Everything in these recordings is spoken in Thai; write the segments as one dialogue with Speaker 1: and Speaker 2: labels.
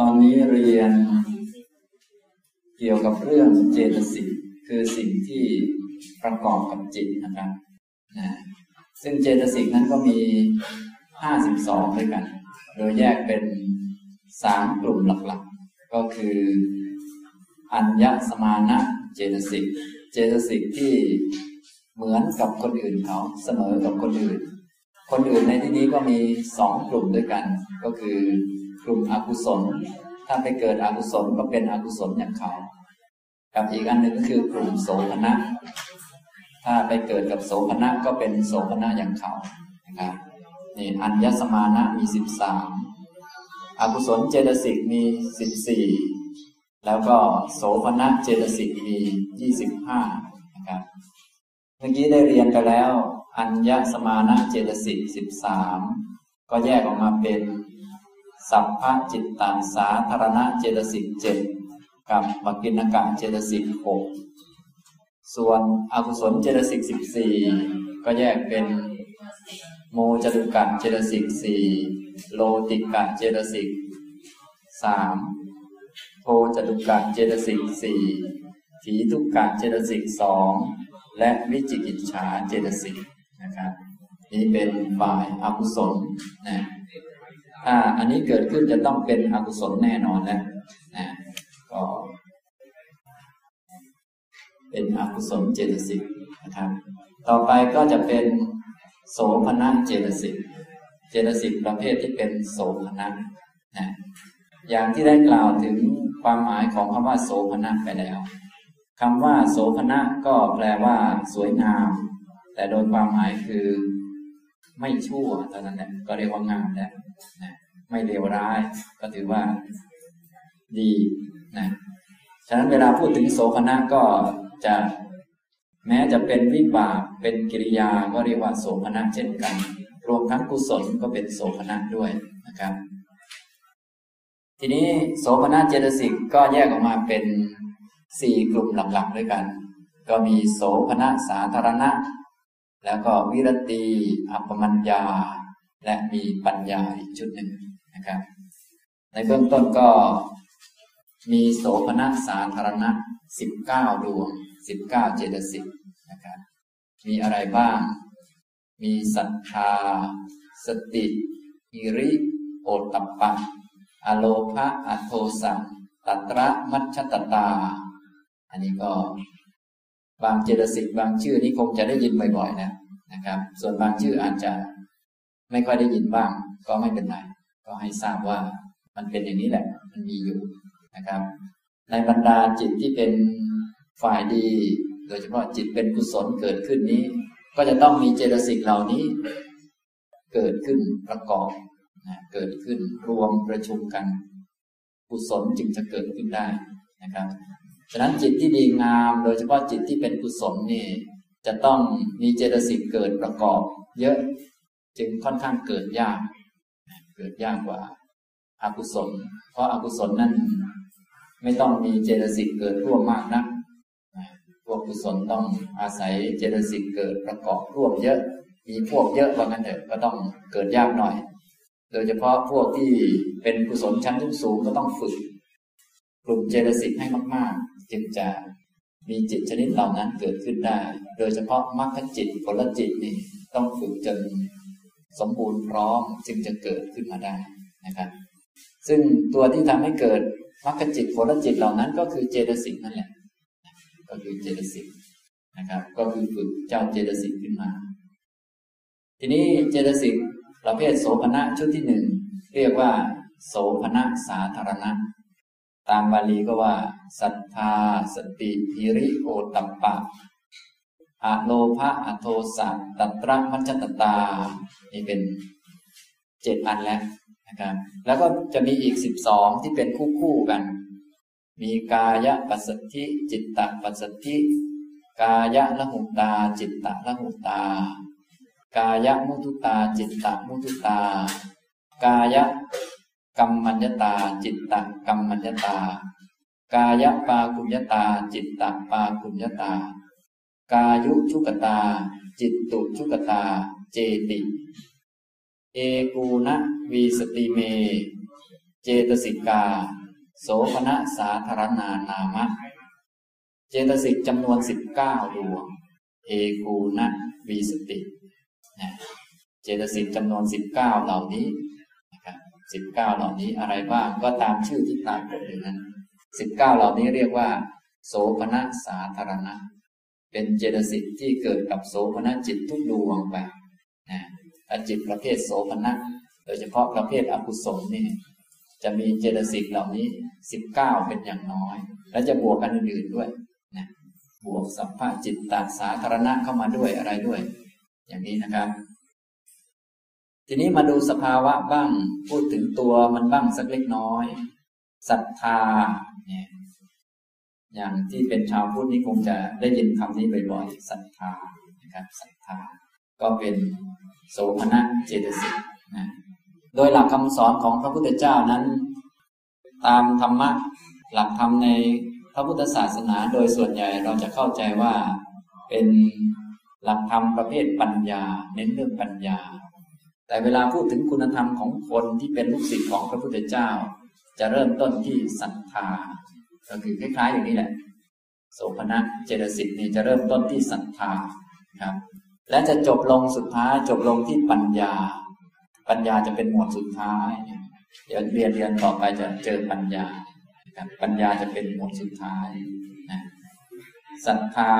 Speaker 1: ตอนนี้เรียนเกี่ยวกับเรื่องเจตสิกคือสิ่งที่ประกอบกับจิตนะครับนะซึ่งเจตสิกนั้นก็มีห้าสิบสองด้วยกัน โดยแยกเป็นสามกลุ่มหลักๆ ก็คือ อัญญสมานะเจตสิก เจตสิกที่เหมือนกับคนอื่นเขาเสมอกับคนอื่น คนอื่นในที่นี้ก็มีสองกลุ่มด้วยกัน ก็คือ กลุ่มอกุศล ถ้าไปเกิดอกุศลก็เป็นอกุศลอย่างเขา กับอีกอันหนึ่งก็คือกลุ่มโสภณะ ถ้าไปเกิดกับโสภณะก็เป็นโสภณะอย่างเขานะครับนี่อัญญสมานะมีสิบสามอกุศลเจตสิกมีสิบสี่แล้วก็โสภณะเจตสิกมียี่สิบห้านะครับเมื่อกี้ได้เรียนไปแล้ว อัญญสมานเจตสิกสิบสามก็แยกออกมาเป็น สัพพะจิตตังสาธารณะเจตสิกเจ็ดกับปกิณณกเจตสิกหกส่วนอกุศลเจตสิกสิบสี่ก็แยกเป็นโมจตุกเจตสิกสี่โลติกเจตสิกสามโทจตุกะเจตสิกสี่ถีทุกกะเจตสิกสองและวิจิกิจฉาเจตสิกนะครับนี่เป็นฝ่ายอากุศลนะ ถ้าอันนี้เกิดขึ้นจะต้องเป็นอกุศลแน่นอนแล้วนะก็เป็นอกุศลเจตสิกนะครับ ต่อไปก็จะเป็นโสภณะเจตสิก เจตสิกประเภทที่เป็นโสภณะนะอย่างที่ได้กล่าวถึงความหมายของคำว่าโสภณะไปแล้วคำว่าโสภณะก็แปลว่าสวยงาม แต่โดยความหมายคือ ไม่ชั่วเท่านั้นแหละก็เรียกว่างามแล้ว นะไม่เลวร้าย ก็ถือว่าดีนะฉะนั้นเวลาพูดถึงโสภณะก็จะแม้จะเป็นวิบากเป็นกิริยาก็เรียกว่าโสภณะเช่นกัน รวมทั้งกุศลก็เป็นโสภณะด้วยนะครับ ทีนี้โสภณะเจตสิกก็แยกออกมาเป็นสี่กลุ่มหลักๆด้วยกัน ก็มีโสภณะสาธารณะ แล้วก็วิรตี อัปปมัญญา และมีปัญญาอีกชุดหนึ่งนะครับ ในเบื้องต้นก็มีโสภณะสาธารณะสิบเก้าดวงสิบเก้าเจตสิกนะครับมีอะไรบ้าง มีศรัทธา สติ อิริ โอตตปะ อโลภะอโทสังตัตระมัชชตตา อันนี้ก็บางเจตสิกบางชื่อนี้คงจะได้ยินบ่อยๆนะนะครับ ส่วนบางชื่ออาจจะ ไม่ค่อยได้ยินบ้าง ก็ไม่เป็นไรก็ให้ทราบว่ามันเป็นอย่างนี้แหละ มันมีอยู่นะครับ ในบรรดาจิตที่เป็นฝ่ายดี โดยเฉพาะจิตเป็นกุศลเกิดขึ้นนี้ ก็จะต้องมีเจตสิกเหล่านี้ เกิดขึ้นประกอบนะเกิดขึ้นรวมประชุมกัน กุศลจึงจะเกิดขึ้นได้นะครับฉะนั้นจิตที่ดีงาม โดยเฉพาะจิตที่เป็นกุศลนี่จะต้องมีเจตสิกเกิดประกอบ เยอะ จึงค่อนข้างเกิดยาก เกิดยากกว่าอากุศล เพราะอากุศลนั้นไม่ต้องมีเจตสิกเกิดร่วมมากนะพวกกุศลต้องอาศัยเจตสิกเกิดประกอบร่วมเยอะ มีพวกเยอะว่างั้นเถอะก็ต้องเกิดยากหน่อย โดยเฉพาะพวกที่เป็นกุศลชั้นสูงก็ต้องฝึกกลุ่มเจตสิกให้มาก ๆ จึงจะมีจิตชนิดเหล่านั้นเกิดขึ้นได้ โดยเฉพาะมรรคจิตผลจิตนี่ต้องฝึกจน สมบูรณ์พร้อมจึงจะเกิดขึ้นมาได้นะครับ ซึ่งตัวที่ทำให้เกิดมรรคจิตผลจิตเหล่านั้นก็คือเจตสิกนั่นแหละ ก็คือเจตสิกนะครับ ก็คือฝึกเจ้าเจตสิกขึ้นมา ทีนี้เจตสิกประเภทโสภณะชุดที่หนึ่งเรียกว่า โสภณะสาธารณะ ตามบาลีก็ว่าศรัทธา สติ หิริโอตัปปะ อะโลภะอะโทสะตัตระมัจจตตา นี่เป็นเจ็ดอันแล้วนะครับ แล้วก็จะมีอีกสิบสองที่เป็นคู่คู่กัน มีกายปัสสธิจิตตปัสสธิกายละหุตา จิตตละหุตา กายมุทุตา จิตตมุทุตา กายกรรมัญญตา จิตตกรรมัญญตา กายปากุญญตา จิตตปากุญญตา กายุชุกตา จิตตุชุกตา เจติ เอกูนะวีสติเม เจตสิกา โสภณะสาธารณานามะ เจตสิกจำนวนสิบเก้าดวง เอกูณวีสติ เจตสิกจำนวนสิบเก้าเหล่านี้นะครับสิบเก้าเหล่านี้อะไรบ้างก็ตามชื่อที่ตามกฎอยู่นั้นสิบเก้าเหล่านี้เรียกว่า โสภณะสาธารณะ เป็นเจตสิกที่เกิดกับโสภณจิตทุกดวงไปนะจิตประเภทโสภณะโดยเฉพาะประเภทอกุศลนี่จะมีเจตสิกเหล่านี้สิบเก้าเป็นอย่างน้อย และจะบวกกันอื่นๆด้วยนะบวกสัมภาจิตตาสาธารณะเข้ามาด้วยอะไรด้วย อย่างนี้นะครับทีนี้มาดูสภาวะบ้าง พูดถึงตัวมันบ้างสักเล็กน้อยศรัทธาเนี่ย อย่างที่เป็นชาวพุทธนี่คงจะได้ยินคำนี้บ่อยๆศรัทธานะครับศรัทธาก็เป็นโสมนัเจตสิกนะโดยหลักคำสอนของพระพุทธเจ้านั้น ตามธรรมะหลักธรรมในพระพุทธศาสนาโดยส่วนใหญ่เราจะเข้าใจว่าเป็นหลักธรรมประเภทปัญญา เน้นเรื่องปัญญา แต่เวลาพูดถึงคุณธรรมของคนที่เป็นลูกศิษย์ของพระพุทธเจ้า จะเริ่มต้นที่ศรัทธา ก็คือคล้ายๆอย่างนี้แหละ โสภณะเจตสิกนี่จะเริ่มต้นที่ศรัทธาครับ และจะจบลงสุดท้ายจบลงที่ปัญญา ปัญญาจะเป็นหมวดสุดท้าย เดี๋ยวเรียนเรียนต่อไปจะเจอปัญญาครับปัญญาจะเป็นหมวดสุดท้ายนะศรัทธา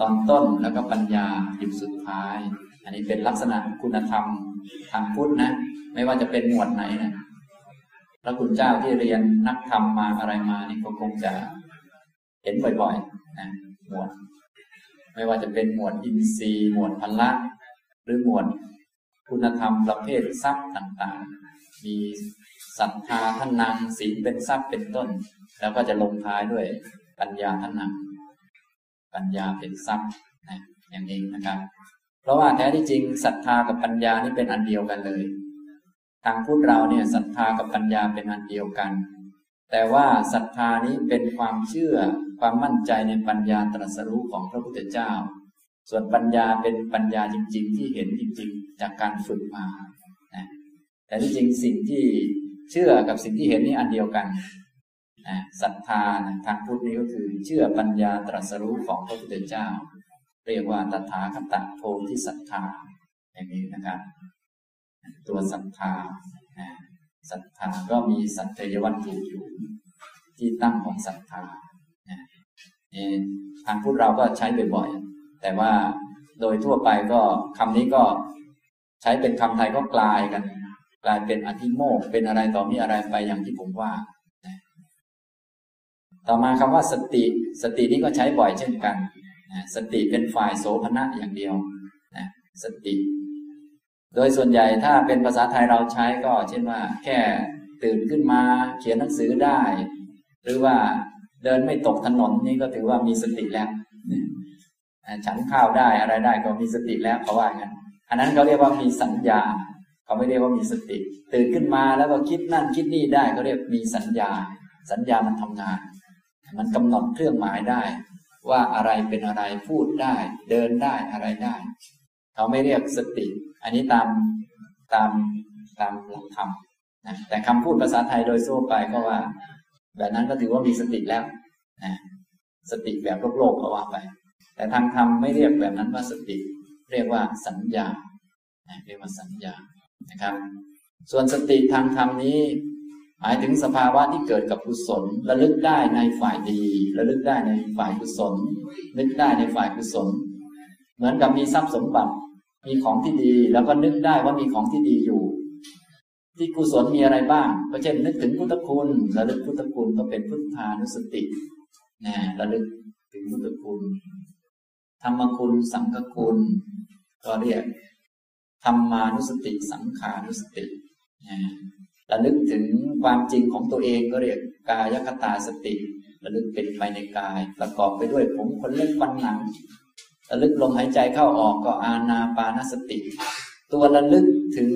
Speaker 1: ตอนต้นแล้วก็ปัญญาอยู่สุดท้าย อันนี้เป็นลักษณะคุณธรรมทางพุทธนะ ไม่ว่าจะเป็นหมวดไหนนะ พระคุณเจ้าที่เรียนนักธรรมมาอะไรมานี่ก็คงจะเห็นบ่อยๆนะหมวด ไม่ว่าจะเป็นหมวดอินทรีย์หมวดพละหรือหมวดคุณธรรมประเภททรัพย์ต่างๆ มีศรัทธาท่านนำศีลเป็นทรัพย์เป็นต้น แล้วก็จะลงท้ายด้วยปัญญาท่านนำปัญญาเป็นทรัพย์นะอย่างนี้นะครับ เพราะว่าแท้ที่จริงศรัทธากับปัญญานี่เป็นอันเดียวกันเลย ทางพุทธเราเนี่ยศรัทธากับปัญญาเป็นอันเดียวกัน แต่ว่าศรัทธานี้เป็นความเชื่อความมั่นใจในปัญญาตรัสรู้ของพระพุทธเจ้า ส่วนปัญญาเป็นปัญญาจริง ๆ ที่เห็นจริง ๆ จากการฝึกมานะแต่ที่จริงสิ่งที่เชื่อกับสิ่งที่เห็นนี่อันเดียวกันนะศรัทธานะทางพุทธนี้ก็คือเชื่อปัญญาตรัสรู้ของพระพุทธเจ้า เรียกว่าตถาคตโพธิศรัทธาอย่างนี้นะครับ ตัวศรัทธาศรัทธาก็มีสัตยวัตถุอยู่ที่ตั้งของศรัทธาทางพุทธเราก็ใช้บ่อยๆแต่ว่าโดยทั่วไปก็คำนี้ก็ใช้เป็นคำไทยก็กลายกัน กลายเป็นอธิโมกเป็นอะไรต่อมีอะไรไปอย่างที่ผมว่า ต่อมาคำว่าสติ สตินี้ก็ใช้บ่อยเช่นกันสติเป็นฝ่ายโสภณะอย่างเดียวสติ โดยส่วนใหญ่ถ้าเป็นภาษาไทยเราใช้ก็ เช่นว่า แค่ตื่นขึ้นมาเขียนหนังสือได้ หรือว่าเดินไม่ตกถนนนี่ก็ถือว่ามีสติแล้วฉันข้าวได้อะไรได้ก็มีสติแล้วเขาว่างั้นอันนั้นเขาเรียกว่ามีสัญญาเขาไม่เรียกว่ามีสติ ตื่นขึ้นมาแล้วก็คิดนั่นคิดนี่ได้เขาเรียกมีสัญญา สัญญามันทำงาน มันกำหนดเครื่องหมายได้ ว่าอะไรเป็นอะไรพูดได้ เดินได้อะไรได้ เขาไม่เรียกสติ อันนี้ตามตามตามหลักธรรมนะแต่คำพูดภาษาไทยโดยทั่วไปก็ว่า แบบนั้นก็ถือว่ามีสติแล้วนะสติแบบโลกโลกเขาว่าไป แต่ทางธรรมไม่เรียกแบบนั้นว่าสติ เรียกว่าสัญญาเรียกว่าสัญญานะครับ ส่วนสติทางธรรมนี้ หมายถึงสภาวะที่เกิดกับกุศลระลึกได้ในฝ่ายดีระลึกได้ในฝ่ายกุศลนึกได้ในฝ่ายกุศล เหมือนกับมีทรัพย์สมบัติ มีของที่ดีแล้วก็นึกได้ว่ามีของที่ดีอยู่ ที่กุศลมีอะไรบ้าง ก็เช่น นึกถึงพุทธคุณระลึกพุทธคุณก็เป็นพุทธานุสตินะระลึกถึงพุทธคุณ ธรรมคุณสังฆคุณ ก็เรียกธรรมานุสติ สังขานุสตินะระลึกถึงความจริงของตัวเองก็เรียกกายคตาสติ ระลึกเป็นไปในกาย ประกอบไปด้วยผมขนเล็บฟันหนัง ระลึกลมหายใจเข้าออกก็อาณาปานสติ ตัวระลึกถึง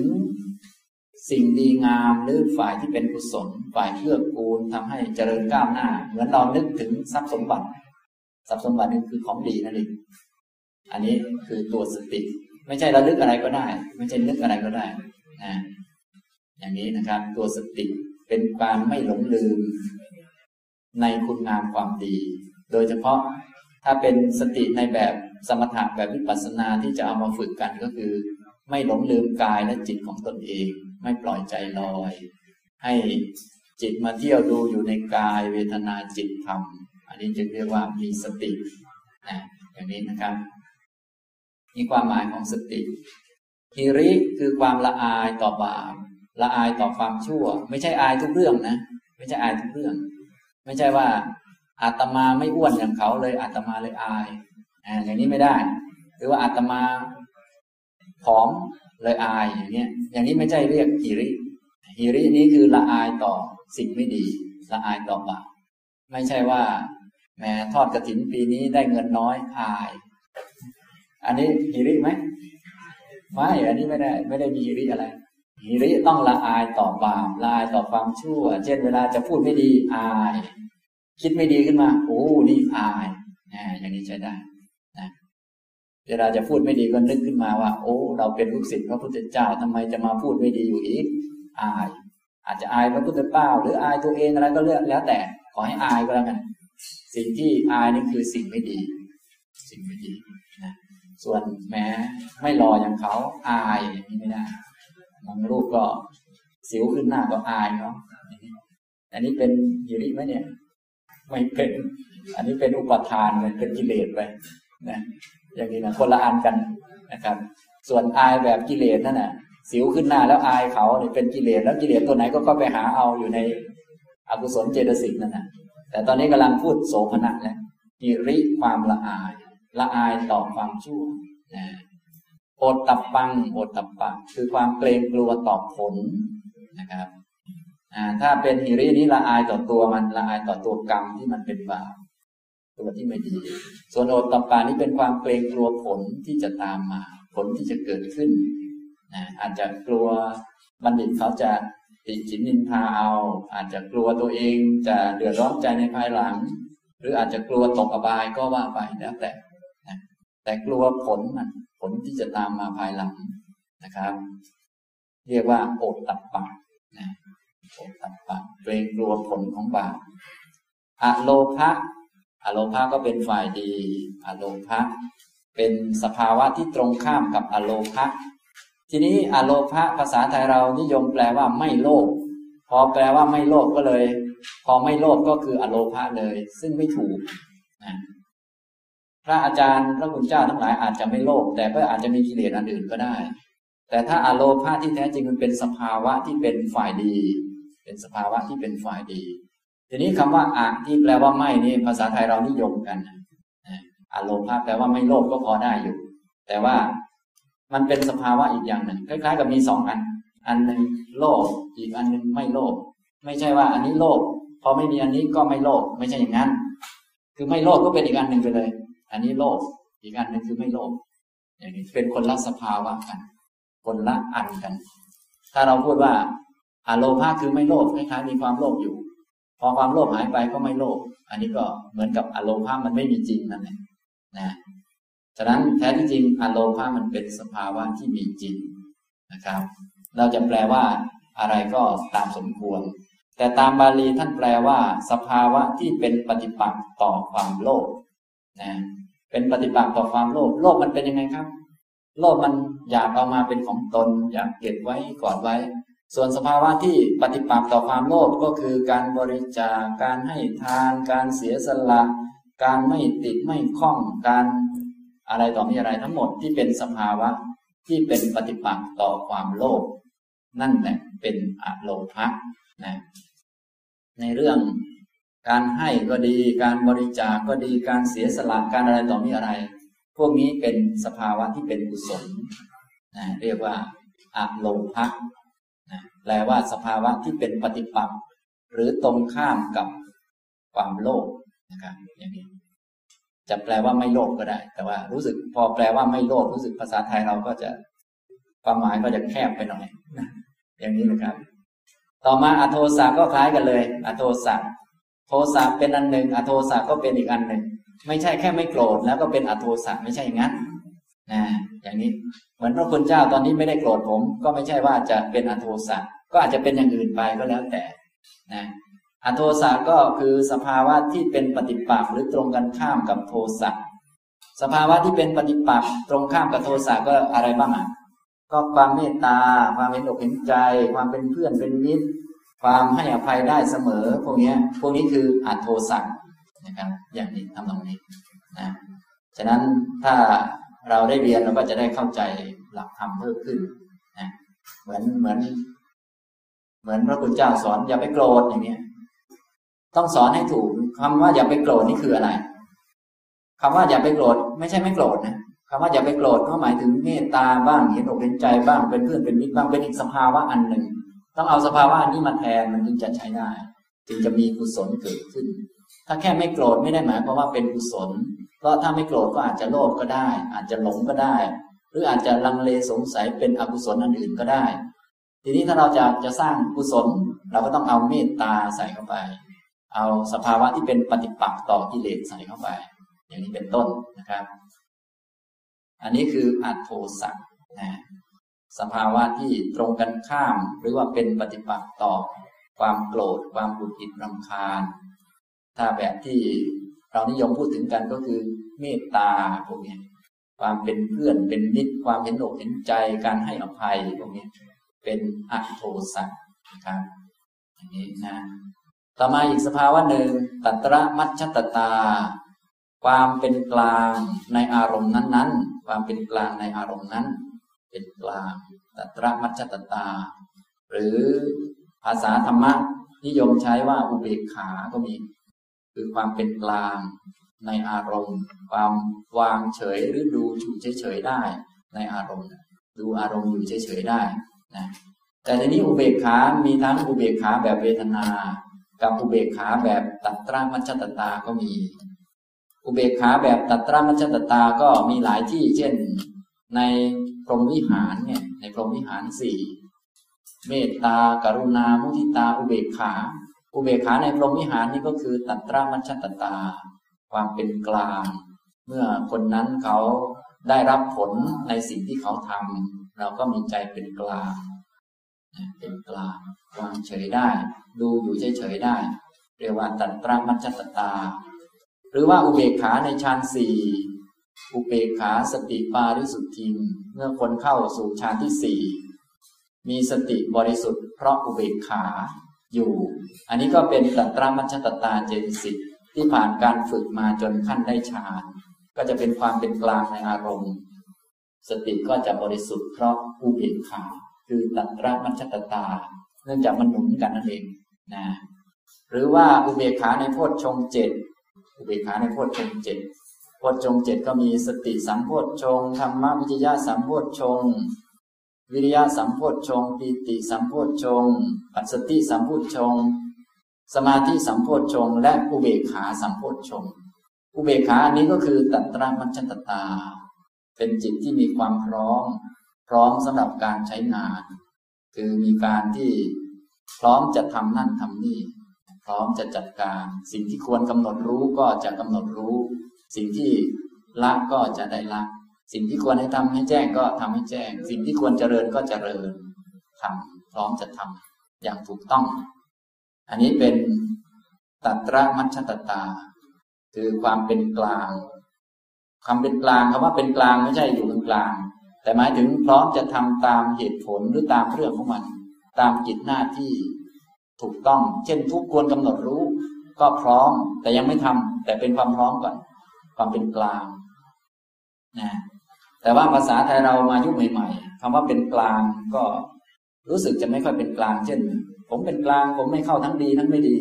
Speaker 1: สิ่งดีงามหรือฝ่ายที่เป็นกุศลฝ่ายเพื่อกูลทำให้เจริญก้าวหน้า เหมือนเรานึกถึงทรัพย์สมบัติ ทรัพย์สมบัตินี่คือของดีนั่นเองอันนี้คือตัวสติ ไม่ใช่ระลึกอะไรก็ได้ ไม่ใช่นึกอะไรก็ได้นะอย่างนี้นะครับ ตัวสติเป็นการไม่หลงลืม ในคุณงามความดี โดยเฉพาะถ้าเป็นสติในแบบ สมถะแบบวิปัสสนาที่จะเอามาฝึกกันก็คือ ไม่หลงลืมกายและจิตของตนเอง ไม่ปล่อยใจลอย ให้จิตมาเที่ยวดูอยู่ในกายเวทนาจิตธรรม อันนี้จึงเรียกว่ามีสตินะอย่างนี้นะครับนี่ความหมายของสติฮิริคือความละอายต่อบาปละอายต่อความชั่ว ไม่ใช่อายทุกเรื่องนะ ไม่ใช่อายทุกเรื่อง ไม่ใช่ว่าอาตมาไม่อ้วนอย่างเขาเลยอาตมาเลยอาย อย่างนี้ไม่ได้ หรือว่าอาตมาผอมเลยอายอย่างเนี้ย อย่างนี้ไม่ใช่เรียกฮิริฮิรินี้คือละอายต่อสิ่งไม่ดี ละอายต่อบาปไม่ใช่ว่าแม้ทอดกระถินปีนี้ได้เงินน้อยอาย อันนี้ฮิริไหมไม่อันนี้ไม่ได้ ไม่ได้มีฮิริอะไรฮิริต้องละอายต่อบาปละอายต่อความชั่ว เช่นเวลาจะพูดไม่ดีอาย คิดไม่ดีขึ้นมาโอ้นี่อายอย่างนี้ใช้ได้ เวลาจะพูดไม่ดีก็นึกขึ้นมาว่า โอ้ เราเป็นลูกศิษย์พระพุทธเจ้าทำไมจะมาพูดไม่ดีอยู่อีก อาย อาจจะอายพระพุทธเจ้าหรืออายตัวเองอะไรก็เลือกแล้วแต่ขอให้อายก็แล้วกัน สิ่งที่อายนี่คือสิ่งไม่ดี สิ่งไม่ดีนะส่วนแม้ไม่รออย่างเขาอายอย่างนี้ไม่ได้บางรูปก็สิวขึ้นหน้าก็อายเขาะอันนี้เป็นยิริไหมเนี่ย ไม่เป็น อันนี้เป็นอุปทานเป็นกิเลสไปนะ อย่างนี้นะคนละอันกันนะครับ ส่วนอายแบบกิเลสนั่นน่ะ สิวขึ้นหน้าแล้วอายเขาเนี่ยเป็นกิเลสแล้วกิเลสตัวไหนก็ก็ไปหาเอาอยู่ในอกุศลเจตสิกนั่นนะแต่ตอนนี้กำลังพูดโสภณะแล้วกิริความละอาย ละอายต่อความชั่วนะโอตตับปังโอตตับปังคือความเกรงกลัวต่อผลนะครับถ้าเป็นหิรินี้ละอายต่อตัวมันละอายต่อตัวกรรมที่มันเป็นบาป ตัวที่ไม่ดี ส่วนโอตตับปานี้เป็นความเกรงกลัวผลที่จะตามมา ผลที่จะเกิดขึ้นนะอาจจะกลัวบัณฑิตเขาจะติจินนินทาเอา อาจจะกลัวตัวเองจะเดือดร้อนใจในภายหลัง หรืออาจจะกลัวตกอบายก็ว่าไปแล้วแต่แต่กลัวผลมันผลที่จะตามมาภายหลังนะครับ เรียกว่าโอดตับปะนะโอดตับปะเกรงกลัวผลของบาปอโลภะ อโลภะก็เป็นฝ่ายดีอโลภะเป็นสภาวะที่ตรงข้ามกับอโลภะทีนี้อโลภะภาษาไทยเรานิยมแปลว่าไม่โลภพอแปลว่าไม่โลภก็เลย พอไม่โลภก็คืออโลภะเลย ซึ่งไม่ถูกนะพระอาจารย์พระคุณเจ้าทั้งหลายอาจจะไม่โลภแต่ก็อาจจะมีกิเลสอันอื่นก็ได้ แต่ถ้าอโลภาที่แท้จริงมันเป็นสภาวะที่เป็นฝ่ายดี เป็นสภาวะที่เป็นฝ่ายดี ทีนี้คำว่าอะที่แปลว่าไม่นี่ภาษาไทยเรานิยมกันอโลภาแปลว่าไม่โลภก็พอได้อยู่ แต่ว่ามันเป็นสภาวะอีกอย่างหนึ่งคล้ายๆ กับมีสองอัน อันหนึ่งโลภอีกอันหนึ่งไม่โลภไม่ใช่ว่า อันนี้โลภพอไม่มีอันนี้ก็ไม่โลภไม่ใช่อย่างนั้น คือไม่โลภก็เป็นอีกอันหนึ่งไปเลย อันนี้โลภอีกอันหนึ่งคือไม่โลภอย่างนี้เป็นคนละสภาวะกัน คนละอันกัน ถ้าเราพูดว่าอโลภะคือไม่โลภคล้ายๆมีความโลภอยู่ พอความโลภหายไปก็ไม่โลภอันนี้ก็เหมือนกับอโลภะมันไม่มีจริงนั่นแหละนะฉะนั้นแท้ที่จริงอโลภะมันเป็นสภาวะที่มีจริงนะครับ เราจะแปลว่าอะไรก็ตามสมควร แต่ตามบาลีท่านแปลว่า สภาวะที่เป็นปฏิปักษ์ต่อความโลภนะเป็นปฏิปักษ์ต่อความโลภโลภมันเป็นยังไงครับ โลภมันอยากเอามาเป็นของตน อยากเก็บไว้กอนไว้ ส่วนสภาวะที่ปฏิปักษ์ต่อความโลภก็คือการบริจาคการให้ทาน การเสียสละ การไม่ติดไม่คล้องการอะไรต่อมีอะไรทั้งหมดที่เป็นสภาวะที่เป็นปฏิปักษ์ต่อความโลภนั่นแหละเป็นอโลภะนะในเรื่องการให้ก็ดีการบริจาคก็ดีการเสียสละการอะไรต่อมีอะไร พวกนี้เป็นสภาวะที่เป็นกุศลนะเรียกว่าอะโลภะ แปลว่าสภาวะที่เป็นปฏิปักษ์หรือตรงข้ามกับความโลภนะครับอย่างนี้จะแปลว่าไม่โลภก็ได้ แต่ว่ารู้สึกพอแปลว่าไม่โลภรู้สึกภาษาไทยเราก็จะความหมายก็จะแคบไปหน่อยอย่างนี้นะครับ ต่อมาอโทสาก็คล้ายกันเลย อโทสาโทสะเป็นอันหนึ่ง อโทสะก็เป็นอีกอันหนึ่ง ไม่ใช่แค่ไม่โกรธแล้วก็เป็นอโทสะไม่ใช่อย่างนั้นนะอย่างนี้ เหมือนพระคุณเจ้าตอนนี้ไม่ได้โกรธผม ก็ไม่ใช่ว่าจะเป็นอโทสะก็อาจจะเป็นอย่างอื่นไปก็แล้วแต่นะอโทสะก็คือสภาวะที่เป็นปฏิปักษ์หรือตรงกันข้ามกับโทสะสภาวะที่เป็นปฏิปักษ์ตรงข้ามกับโทสะก็อะไรบ้างอะก็ความเมตตา ความเห็นอกเห็นใจ ความเป็นเพื่อนเป็นมิตร ความให้อภัยได้เสมอ พวกนี้พวกนี้คืออัโทสะนะครับ อย่างนี้ทำตรงนี้นะฉะนั้นถ้า เราได้เรียนเราก็จะได้เข้าใจหลักธรรมเพิ่มขึ้นนะเหมือนเหมือน เหมือนพระคุณเจ้าสอนอย่าไปโกรธอย่างเนี้ยต้องสอนให้ถูกคำว่าอย่าไปโกรธนี่คืออะไรคำว่าอย่าไปโกรธไม่ใช่ไม่โกรธนะคำว่าอย่าไปโกรธก็หมายถึงเมตตาบ้างเห็นอกเห็นใจบ้างเป็นเพื่อนเป็นมิตรบ้างเป็นอีกสภาวะอันหนึ่ง ต้องเอาสภาวะอันนี้มาแทนมันจึงจะใช้ได้จึงจะมีกุศลเกิดขึ้น ถ้าแค่ไม่โกรธไม่ได้หมายความว่าเป็นกุศล เพราะถ้าไม่โกรธก็อาจจะโลภก็ได้ อาจจะหลงก็ได้ หรืออาจจะลังเลสงสัยเป็นอกุศลอันอื่นก็ได้ ทีนี้ถ้าเราจะจะสร้างกุศล เราก็ต้องเอาเมตตาใส่เข้าไป เอาสภาวะที่เป็นปฏิปักษ์ต่อกิเลสใส่เข้าไป อย่างนี้เป็นต้นนะครับ อันนี้คืออัตโทสักนะสภาวะที่ตรงกันข้าม หรือว่าเป็นปฏิปักษ์ต่อความโกรธ ความบุหิดรำคาญ ถ้าแบบที่ เรานิยมพูดถึงกันก็คือเมตตาพวกนี้ความเป็นเพื่อนเป็นมิตร ความเห็นอกเห็นใจการให้อภัยพวกนี้เป็นอัโทสักนะครับอย่างนี้นะต่อมาอีกสภาวะหนึ่งตัตระมัชชตตา ความเป็นกลางในอารมณ์นั้นๆ ความเป็นกลางในอารมณ์นั้น เป็นกลางตัตระมัจจตตา หรือภาษาธรรมะนิยมใช้ว่าอุเบกขาก็มี คือความเป็นกลางในอารมณ์ ความวางเฉยหรือดูอยู่เฉยๆได้ ในอารมณ์ ดูอารมณ์อยู่เฉยๆได้นะแต่ทีนี้อุเบกขา มีทั้งอุเบกขาแบบเวทนา กับอุเบกขาแบบตัตระมัจจตตาก็มี อุเบกขาแบบตัตระมัชตตาก็มีหลายที่ เช่น ในพรหมวิหารเนี่ยในพรหมวิหารสี่เมตตากรุณามุทิตาอุเบกขา อุเบกขาในพรหมวิหารนี่ก็คือตัตระมัชตตา ความเป็นกลาง เมื่อคนนั้นเขาได้รับผลในสิ่งที่เขาทำเราก็มีใจเป็นกลางเป็นกลางวางเฉยได้ ดูอยู่เฉยๆได้ เรียกว่าตัตระมัชตตา หรือว่าอุเบกขาในฌานสี่อุเบกขาสติปาริสุทธิงเมื่อคนเข้าสู่ฌานที่สี่มีสติบริสุทธิ์เพราะอุเบกขา อยู่ อันนี้ก็เป็นตัตรามัชตตาเจตสิกที่ผ่านการฝึกมาจนขั้นได้ฌานก็จะเป็นความเป็นกลางในอารมณ์ สติก็จะบริสุทธิ์เพราะอุเบกขาคือตัตรามัชตตา เนื่องจากมันหนุนกันนั่นเองนะหรือว่าอุเบกขาในโพชฌงเจ็ดอุเบกขาในโพชฌงเจ็ดโพชฌงเจ็ดก็มีสติสัมโพชฌงธรรมวิจยะสัมโพชฌง วิริยะสัมโพชฌงปีติสัมโพชฌงปัสสติสัมโพชฌงสมาธิสัมโพชฌงและอุเบกขาสัมโพชฌงอุเบกขาอันนี้ก็คือตัตระมัจจตตา เป็นจิตที่มีความพร้อม พร้อมสำหรับการใช้งาน คือมีการที่พร้อมจะทำนั่นทำนี่ พร้อมจะจัดการ สิ่งที่ควรกำหนดรู้ก็จะกำหนดรู้ สิ่งที่ละก็จะได้ละ สิ่งที่ควรให้ทำให้แจ้งก็ทำให้แจ้ง สิ่งที่ควรเจริญก็เจริญทำพร้อมจะทำอย่างถูกต้อง อันนี้เป็นตัตระมัชตตา คือความเป็นกลางคำเป็นกลางคำว่าเป็นกลางไม่ใช่อยู่ตรงกลาง แต่หมายถึงพร้อมจะทำตามเหตุผลหรือตามเรื่องของมัน ตามกิจหน้าที่ถูกต้อง เช่นทุกควรกำหนดรู้ ก็พร้อมแต่ยังไม่ทำแต่เป็นความพร้อมก่อน ความเป็นกลางนะ แต่ว่าภาษาไทยเรามายุคใหม่ ๆคำว่าเป็นกลางก็รู้สึกจะไม่ค่อยเป็นกลาง เช่น ผมเป็นกลาง ผมไม่เข้าทั้งดีทั้งไม่ดี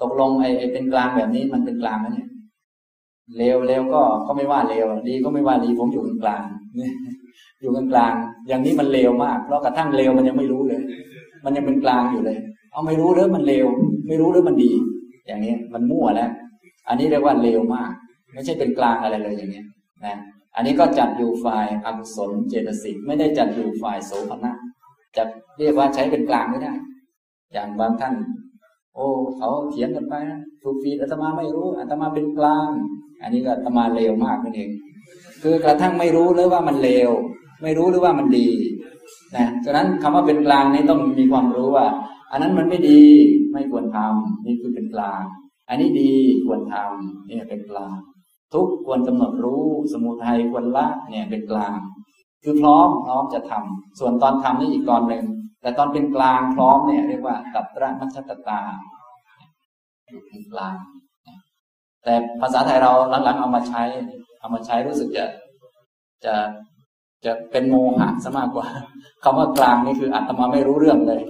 Speaker 1: ตกลงไอ้ไอเป็นกลางแบบนี้มันเป็นกลางไหมเนี่ยเลวเลวก็ก็ไม่ว่าเลวดีก็ไม่ว่าดีผมอยู่กลางอยู่กลาง อย่างนี้มันเลวมาก เพราะกระทั่งเลวมันยังไม่รู้เลย มันยังเป็นกลางอยู่เลย เอาไม่รู้หรือมันเลวไม่รู้หรือมันดี อย่างนี้มันมั่วแล้ว อันนี้เรียกว่าเลวมาก ไม่ใช่เป็นกลางอะไรเลยอย่างนี้นะ อันนี้ก็จัดอยู่ฝ่ายอกุศลเจตสิกไม่ได้จัดอยู่ฝ่ายโสภณะจะเรียกว่าใช้เป็นกลางไม่ได้ อย่างบางท่าน โอ้เขาเถียงกันไปถูกฟีดอาตมาไม่รู้อาตมาเป็นกลาง อันนี้ก็อาตมาเลวมากนั่นเอง คือกระทั่งไม่รู้หรือว่ามันเลว ไม่รู้หรือว่ามันดีนะฉะนั้นคำว่าเป็นกลางนี้ต้องมีความรู้ว่า อันนั้นมันไม่ดีไม่ควรทำนี่คือเป็นกลาง อันนี้ดีควรทำนี่เป็นกลาง ทุกควรกำหนดรู้สมุทัยควรละเนี่ยเป็นกลาง คือพร้อมพร้อมจะทำส่วนตอนทำนี่อีกตอนหนึ่งแต่ตอนเป็นกลางพร้อมเนี่ยเรียกว่าตัตระมัชตตาอยู่เป็นกลางแต่ภาษาไทยเราหลังๆเอามาใช้ เอามาใช้รู้สึกจะจะจะเป็นโมหะซะมากกว่าคำว่ากลางนี่คืออาตมาไม่รู้เรื่องเลย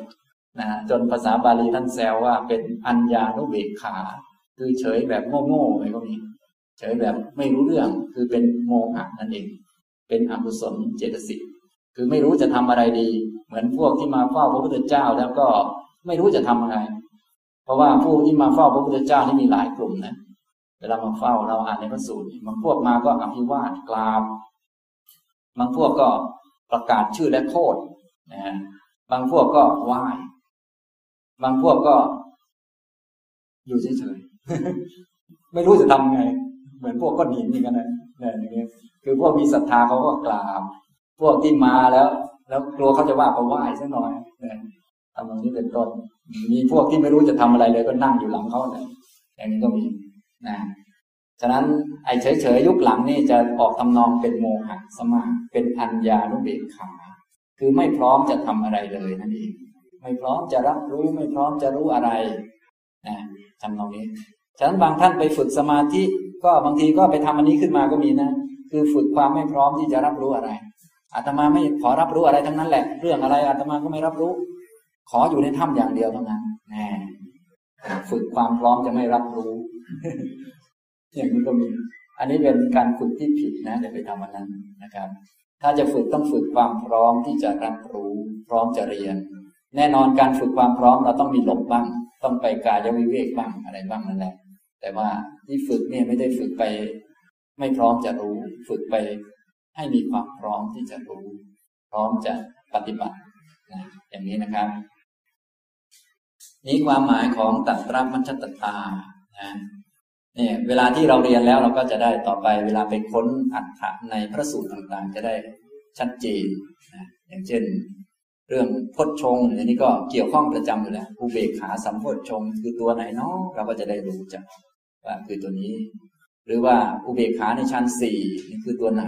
Speaker 1: นะจนภาษาบาลีท่านแซวว่าเป็นอัญญานุเบกขา คือเฉยแบบโง่ๆอะไรก็มีเฉ ยแบบไม่รู้เรื่องคือเป็นโมหะนั่นเอง เป็นอกุศลเจตสิกคือไม่รู้จะทำอะไรดี เหมือนพวกที่มาเฝ้าพระพุทธเจ้าแล้วก็ไม่รู้จะทำอะไร เพราะว่าผู้ที่มาเฝ้าพระพุทธเจ้านี่มีหลายกลุ่มนะเวลามาเฝ้าเราอ่านในพระสูตรบางพวกมาก็อภิวาทกราบบางพวกก็ประกาศชื่อและโทษนะบางพวกก็ไหว้บางพวกก็ อยู่เฉยๆไม่รู้จะทำไง เหมือนพวกก้อนหินอย่างนั้นนะอย่างนี้คือพวกมีศรัทธาเขาก็กราบ พวกที่มาแล้ว แล้วกลัวเขาจะว่าเขาไหว้สักหน่อยนะทำอย่างนี้เป็นต้น มีพวกที่ไม่รู้จะทำอะไรเลยก็นั่งอยู่หลังเขาเลยอย่างนี้ก็มีนะฉะนั้นไอ้เฉยๆยุคหลังนี่จะออกทำนองเป็นโมหะสมาเป็นอัญญานุเบกขา คือไม่พร้อมจะทำอะไรเลยนั่นเองไม่พร้อมจะรับรู้ไม่พร้อมจะรู้อะไรนะทำนองนี้ ฉะนั้นบางท่านไปฝึกสมาธิ ก็บางทีก็ไปทำอันนี้ขึ้นมาก็มีนะ คือฝึกความไม่พร้อมที่จะรับรู้อะไรอาตมาไม่ขอรับรู้อะไรทั้งนั้นแหละ เรื่องอะไรอาตมาก็ไม่รับรู้ ขออยู่ในถ้ำอย่างเดียวเท่านั้นแหมฝึกความพร้อมจะไม่รับรู้ อย่างนี้ก็มี อันนี้เป็นการฝึกที่ผิดนะเดี๋ยวไปทำอันนั้นนะครับ ถ้าจะฝึกต้องฝึกความพร้อมที่จะรับรู้ พร้อมจะเรียน แน่นอนการฝึกความพร้อมเราต้องมีหลบบ้าง ต้องไปกายวิเวกบ้างอะไรบ้างนั่นแหละ แต่ว่าที่ฝึกเนี่ยไม่ได้ฝึกไป ไม่พร้อมจะรู้ ฝึกไปให้มีความพร้อมที่จะรู้ พร้อมจะปฏิบัตินะอย่างนี้นะครับ นี้ความหมายของตัตรมัชตตานะเนี่ยเวลาที่เราเรียนแล้วเราก็จะได้ต่อไป เวลาไปค้นอัฏฐะในพระสูตรต่างๆ จะได้ชัดเจนนะอย่างเช่น เรื่องพจชงอันนี้ก็เกี่ยวข้องประจำอยู่แล้วอุเบกขาสัมพจชง คือตัวไหนเนาะเราก็จะได้รู้จัก ว่าคือตัวนี้ หรือว่าอุเบกขาในชั้นสี่นี่คือตัวไหน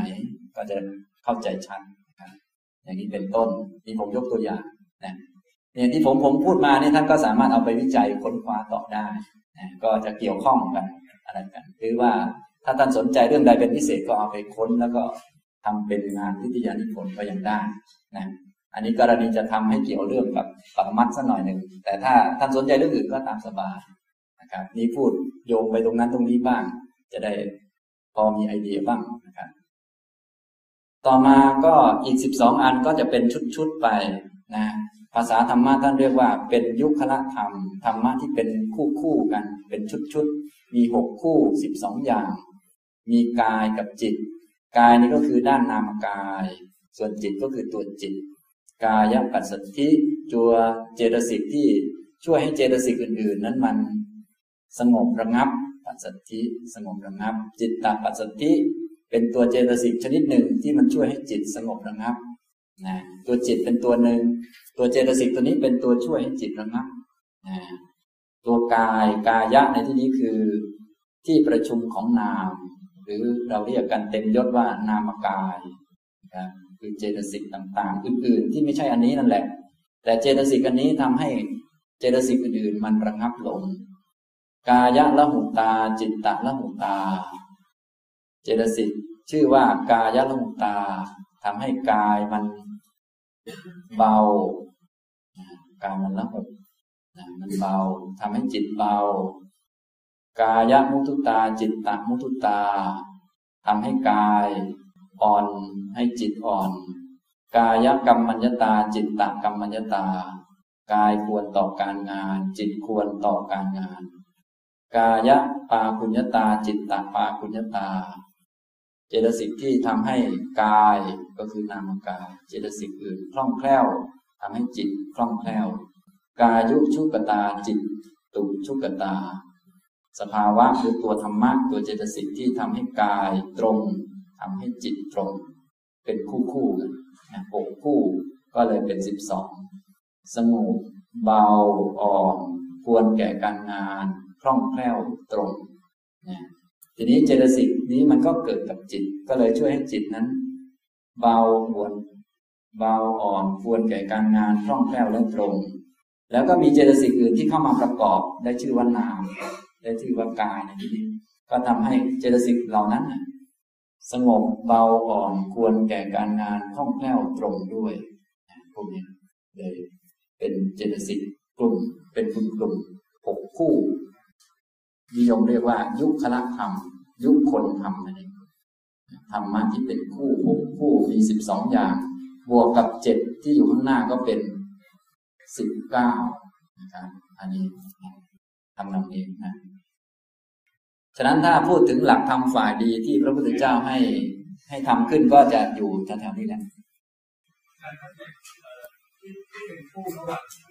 Speaker 1: ก็จะเข้าใจชัดอย่างนี้เป็นต้นนี่ผมยกตัวอย่างนะเนี่ยที่ผมผมพูดมาเนี่ยท่านก็สามารถเอาไปวิจัยค้นคว้าต่อได้นะก็จะเกี่ยวข้องกันอะไรกันหรือว่าถ้าท่านสนใจเรื่องใดเป็นพิเศษก็เอาไปค้นแล้วก็ทำเป็นงานวิทยานิพนธ์ก็ยังได้นะอันนี้กรณีจะทำให้เกี่ยวเรื่องกับปรมัดสักหน่อยหนึ่งแต่ถ้าท่านสนใจเรื่องอื่นก็ตามสบาย นะครับ นี้พูดโยงไปตรงนั้นตรงนี้บ้าง จะได้พอมีไอเดียบ้างนะครับ ต่อมาก็อีกสิบสองอันก็จะเป็นชุดๆไปนะภาษาธรรมะท่านเรียกว่า เป็นยุคละธรรมธรรมะที่เป็นคู่คู่กัน เป็นชุดชุดมีหกคู่สิบสองอย่าง มีกายกับจิต กายนี่ก็คือด้านนามกาย ส่วนจิตก็คือตัวจิต กายปัสสธิตัวเจตสิกที่ช่วยให้เจตสิกอื่น ๆ นั้นมัน สงบระงับปัสสธิสงบระงับ จิตตปัสสธิเป็นตัวเจตสิกชนิดหนึ่งที่มันช่วยให้จิตสงบระงับนะตัวจิตเป็นตัวหนึ่ง ตัวเจตสิกตัวนี้เป็นตัวช่วยให้จิตระงับนะตัวกายกายะในที่นี้คือ ที่ประชุมของนาม หรือเราเรียกกันเต็มยศว่านามกายนะคือเจตสิกต่างๆ อื่นๆ ที่ไม่ใช่อันนี้นั่นแหละ แต่เจตสิกอันนี้ทำให้เจตสิกอื่นๆ มันระงับลง กายะละหุตา จิตตะละหุตา เจตสิกชื่อว่ากายะละหุตาทำให้กายมันเบากายมันละหุมันเบาทำให้จิตเบา กายมุทุตา จิตตะมุทุตาทำให้กายอ่อนให้จิตอ่อน กายกรรมมัญญตา จิตตะกรรมมัญญตากายควรต่อการงาน จิตควรต่อการงาน กายปาคุญญตา จิตตปาคุญญตา เจตสิกที่ทำให้กายก็คือนามกาย เจตสิกอื่นคล่องแคล่วทำให้จิตคล่องแคล่ว กายุชุกตาจิตตุชุกตา สภาวะคือตัวธรรมะตัวเจตสิกที่ทำให้กายตรงทำให้จิตตรง เป็นคู่คู่กันหกคู่ก็เลยเป็นสิบสองสงบเบาอ่อนควรแก่การงาน คล่องแคล่วตรงนะทีนี้เจตสิกนี้มันก็เกิดกับจิต ก็เลยช่วยให้จิตนั้น เบาควรเบาอ่อนควรแก่การงานคล่องแคล่วและตรง แล้วก็มีเจตสิกอื่นที่เข้ามาประกอบได้ชื่อว่านาม ได้ชื่อว่ากายในที่นี้ ก็ทำให้เจตสิกเหล่านั้นสงบเบาอ่อนควรแก่การงานคล่องแคล่วตรงด้วยพวกนี้เลยเป็นเจตสิกกลุ่มเป็นกลุ่มกลุ่มหกคู่ นิยมเรียกว่า ยุคละธรรม ยุคคนธรรมนั่นเองธรรมะที่เป็นคู่หกคู่มีสิบสองอย่าง บวกกับเจ็ดที่อยู่ข้างหน้าก็เป็นสิบเก้านะครับอันนี้ทำนำเองนะฉะนั้นถ้าพูดถึงหลักธรรมฝ่ายดีที่พระพุทธเจ้าให้ให้ทำขึ้นก็จะอยู่แถวๆนี้แหละ
Speaker 2: ที่เป็นคู่เขาบอกที่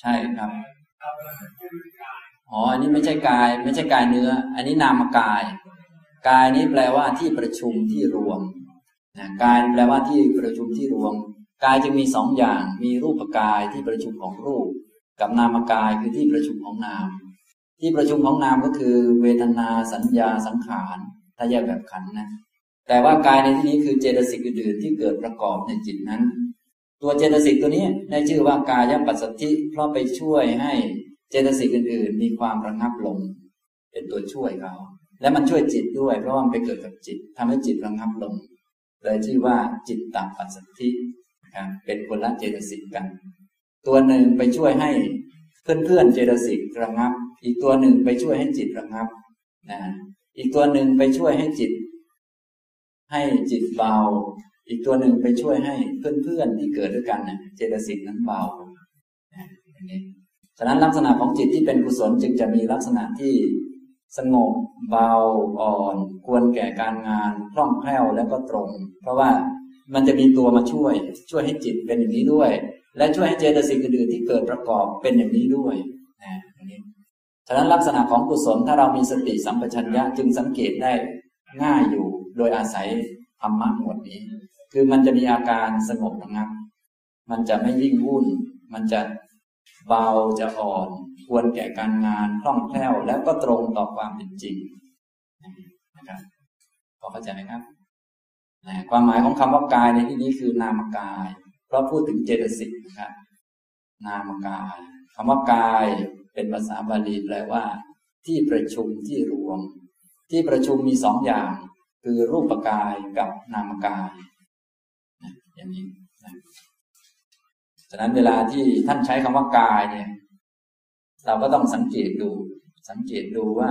Speaker 1: ใช่ครับอ๋ออันนี้ไม่ใช่กาย ไม่ใช่กายเนื้อ อันนี้นามกาย กายนี้แปลว่าที่ประชุมที่รวมนะกายแปลว่าที่ประชุมที่รวม กายจะมีสองอย่าง มีรูปกายที่ประชุมของรูป กับนามกายคือที่ประชุมของนาม ที่ประชุมของนามก็คือ เวทนาสัญญาสังขารถ้าแยกแบบขันนะ แต่ว่ากายในที่นี้คือเจตสิกอื่นๆที่เกิดประกอบในจิตนั้น ตัวเจตสิกตัวนี้ได้ชื่อว่ากายปัสสติเพราะไปช่วยให้เจตสิกอื่นๆ มีความระงับลง เป็นตัวช่วยเขา และมันช่วยจิตด้วย เพราะว่ามันไปเกิดกับจิตทำให้จิตระงับลงเลยชื่อว่าจิตตปัสสธิครับเป็นคนละเจตสิกกัน ตัวหนึ่งไปช่วยให้เพื่อนๆเจตสิกระงับ อีกตัวหนึ่งไปช่วยให้จิตระงับนะอีกตัวหนึ่งไปช่วยให้จิต ให้จิตเบา อีกตัวหนึ่งไปช่วยให้เพื่อนๆที่เกิดด้วยกันนะเจตสิกนั้นเบาอย่างนี้ฉะนั้นลักษณะของจิตที่เป็นกุศลจึงจะมีลักษณะที่สงบเบาอ่อน ควรแก่การงานคล่องแคล่วแล้วก็ตรง เพราะว่ามันจะมีตัวมาช่วย ช่วยให้จิตเป็นอย่างนี้ด้วย และช่วยให้เจตสิกอื่นๆที่เกิดประกอบเป็นอย่างนี้ด้วยนะอย่างนี้ฉะนั้นลักษณะของกุศลถ้าเรามีสติสัมปชัญญะจึงสังเกตได้ ง่ายอยู่ โดยอาศัยธรรมะหมวดนี้ คือมันจะมีอาการสงบระงับ มันจะไม่วิ่งวุ่น มันจะเบาจะอ่อน ควรแก่การงานคล่องแคล่วแล้วก็ตรงต่อความเป็นจริงนะครับพอเข้าใจไหมครับความหมายของคำว่ากายในที่นี้คือนามกาย เพราะพูดถึงเจตสิกนะครับ นามกายคำว่ากายเป็นภาษาบาลีแปลว่า ที่ประชุมที่รวม ที่ประชุมมีสองอย่าง คือรูปกายกับนามกายอย่างนี้ฉะนั้นเวลาที่ท่านใช้คำว่ากายเนี่ย เราก็ต้องสังเกตดู สังเกตดูว่า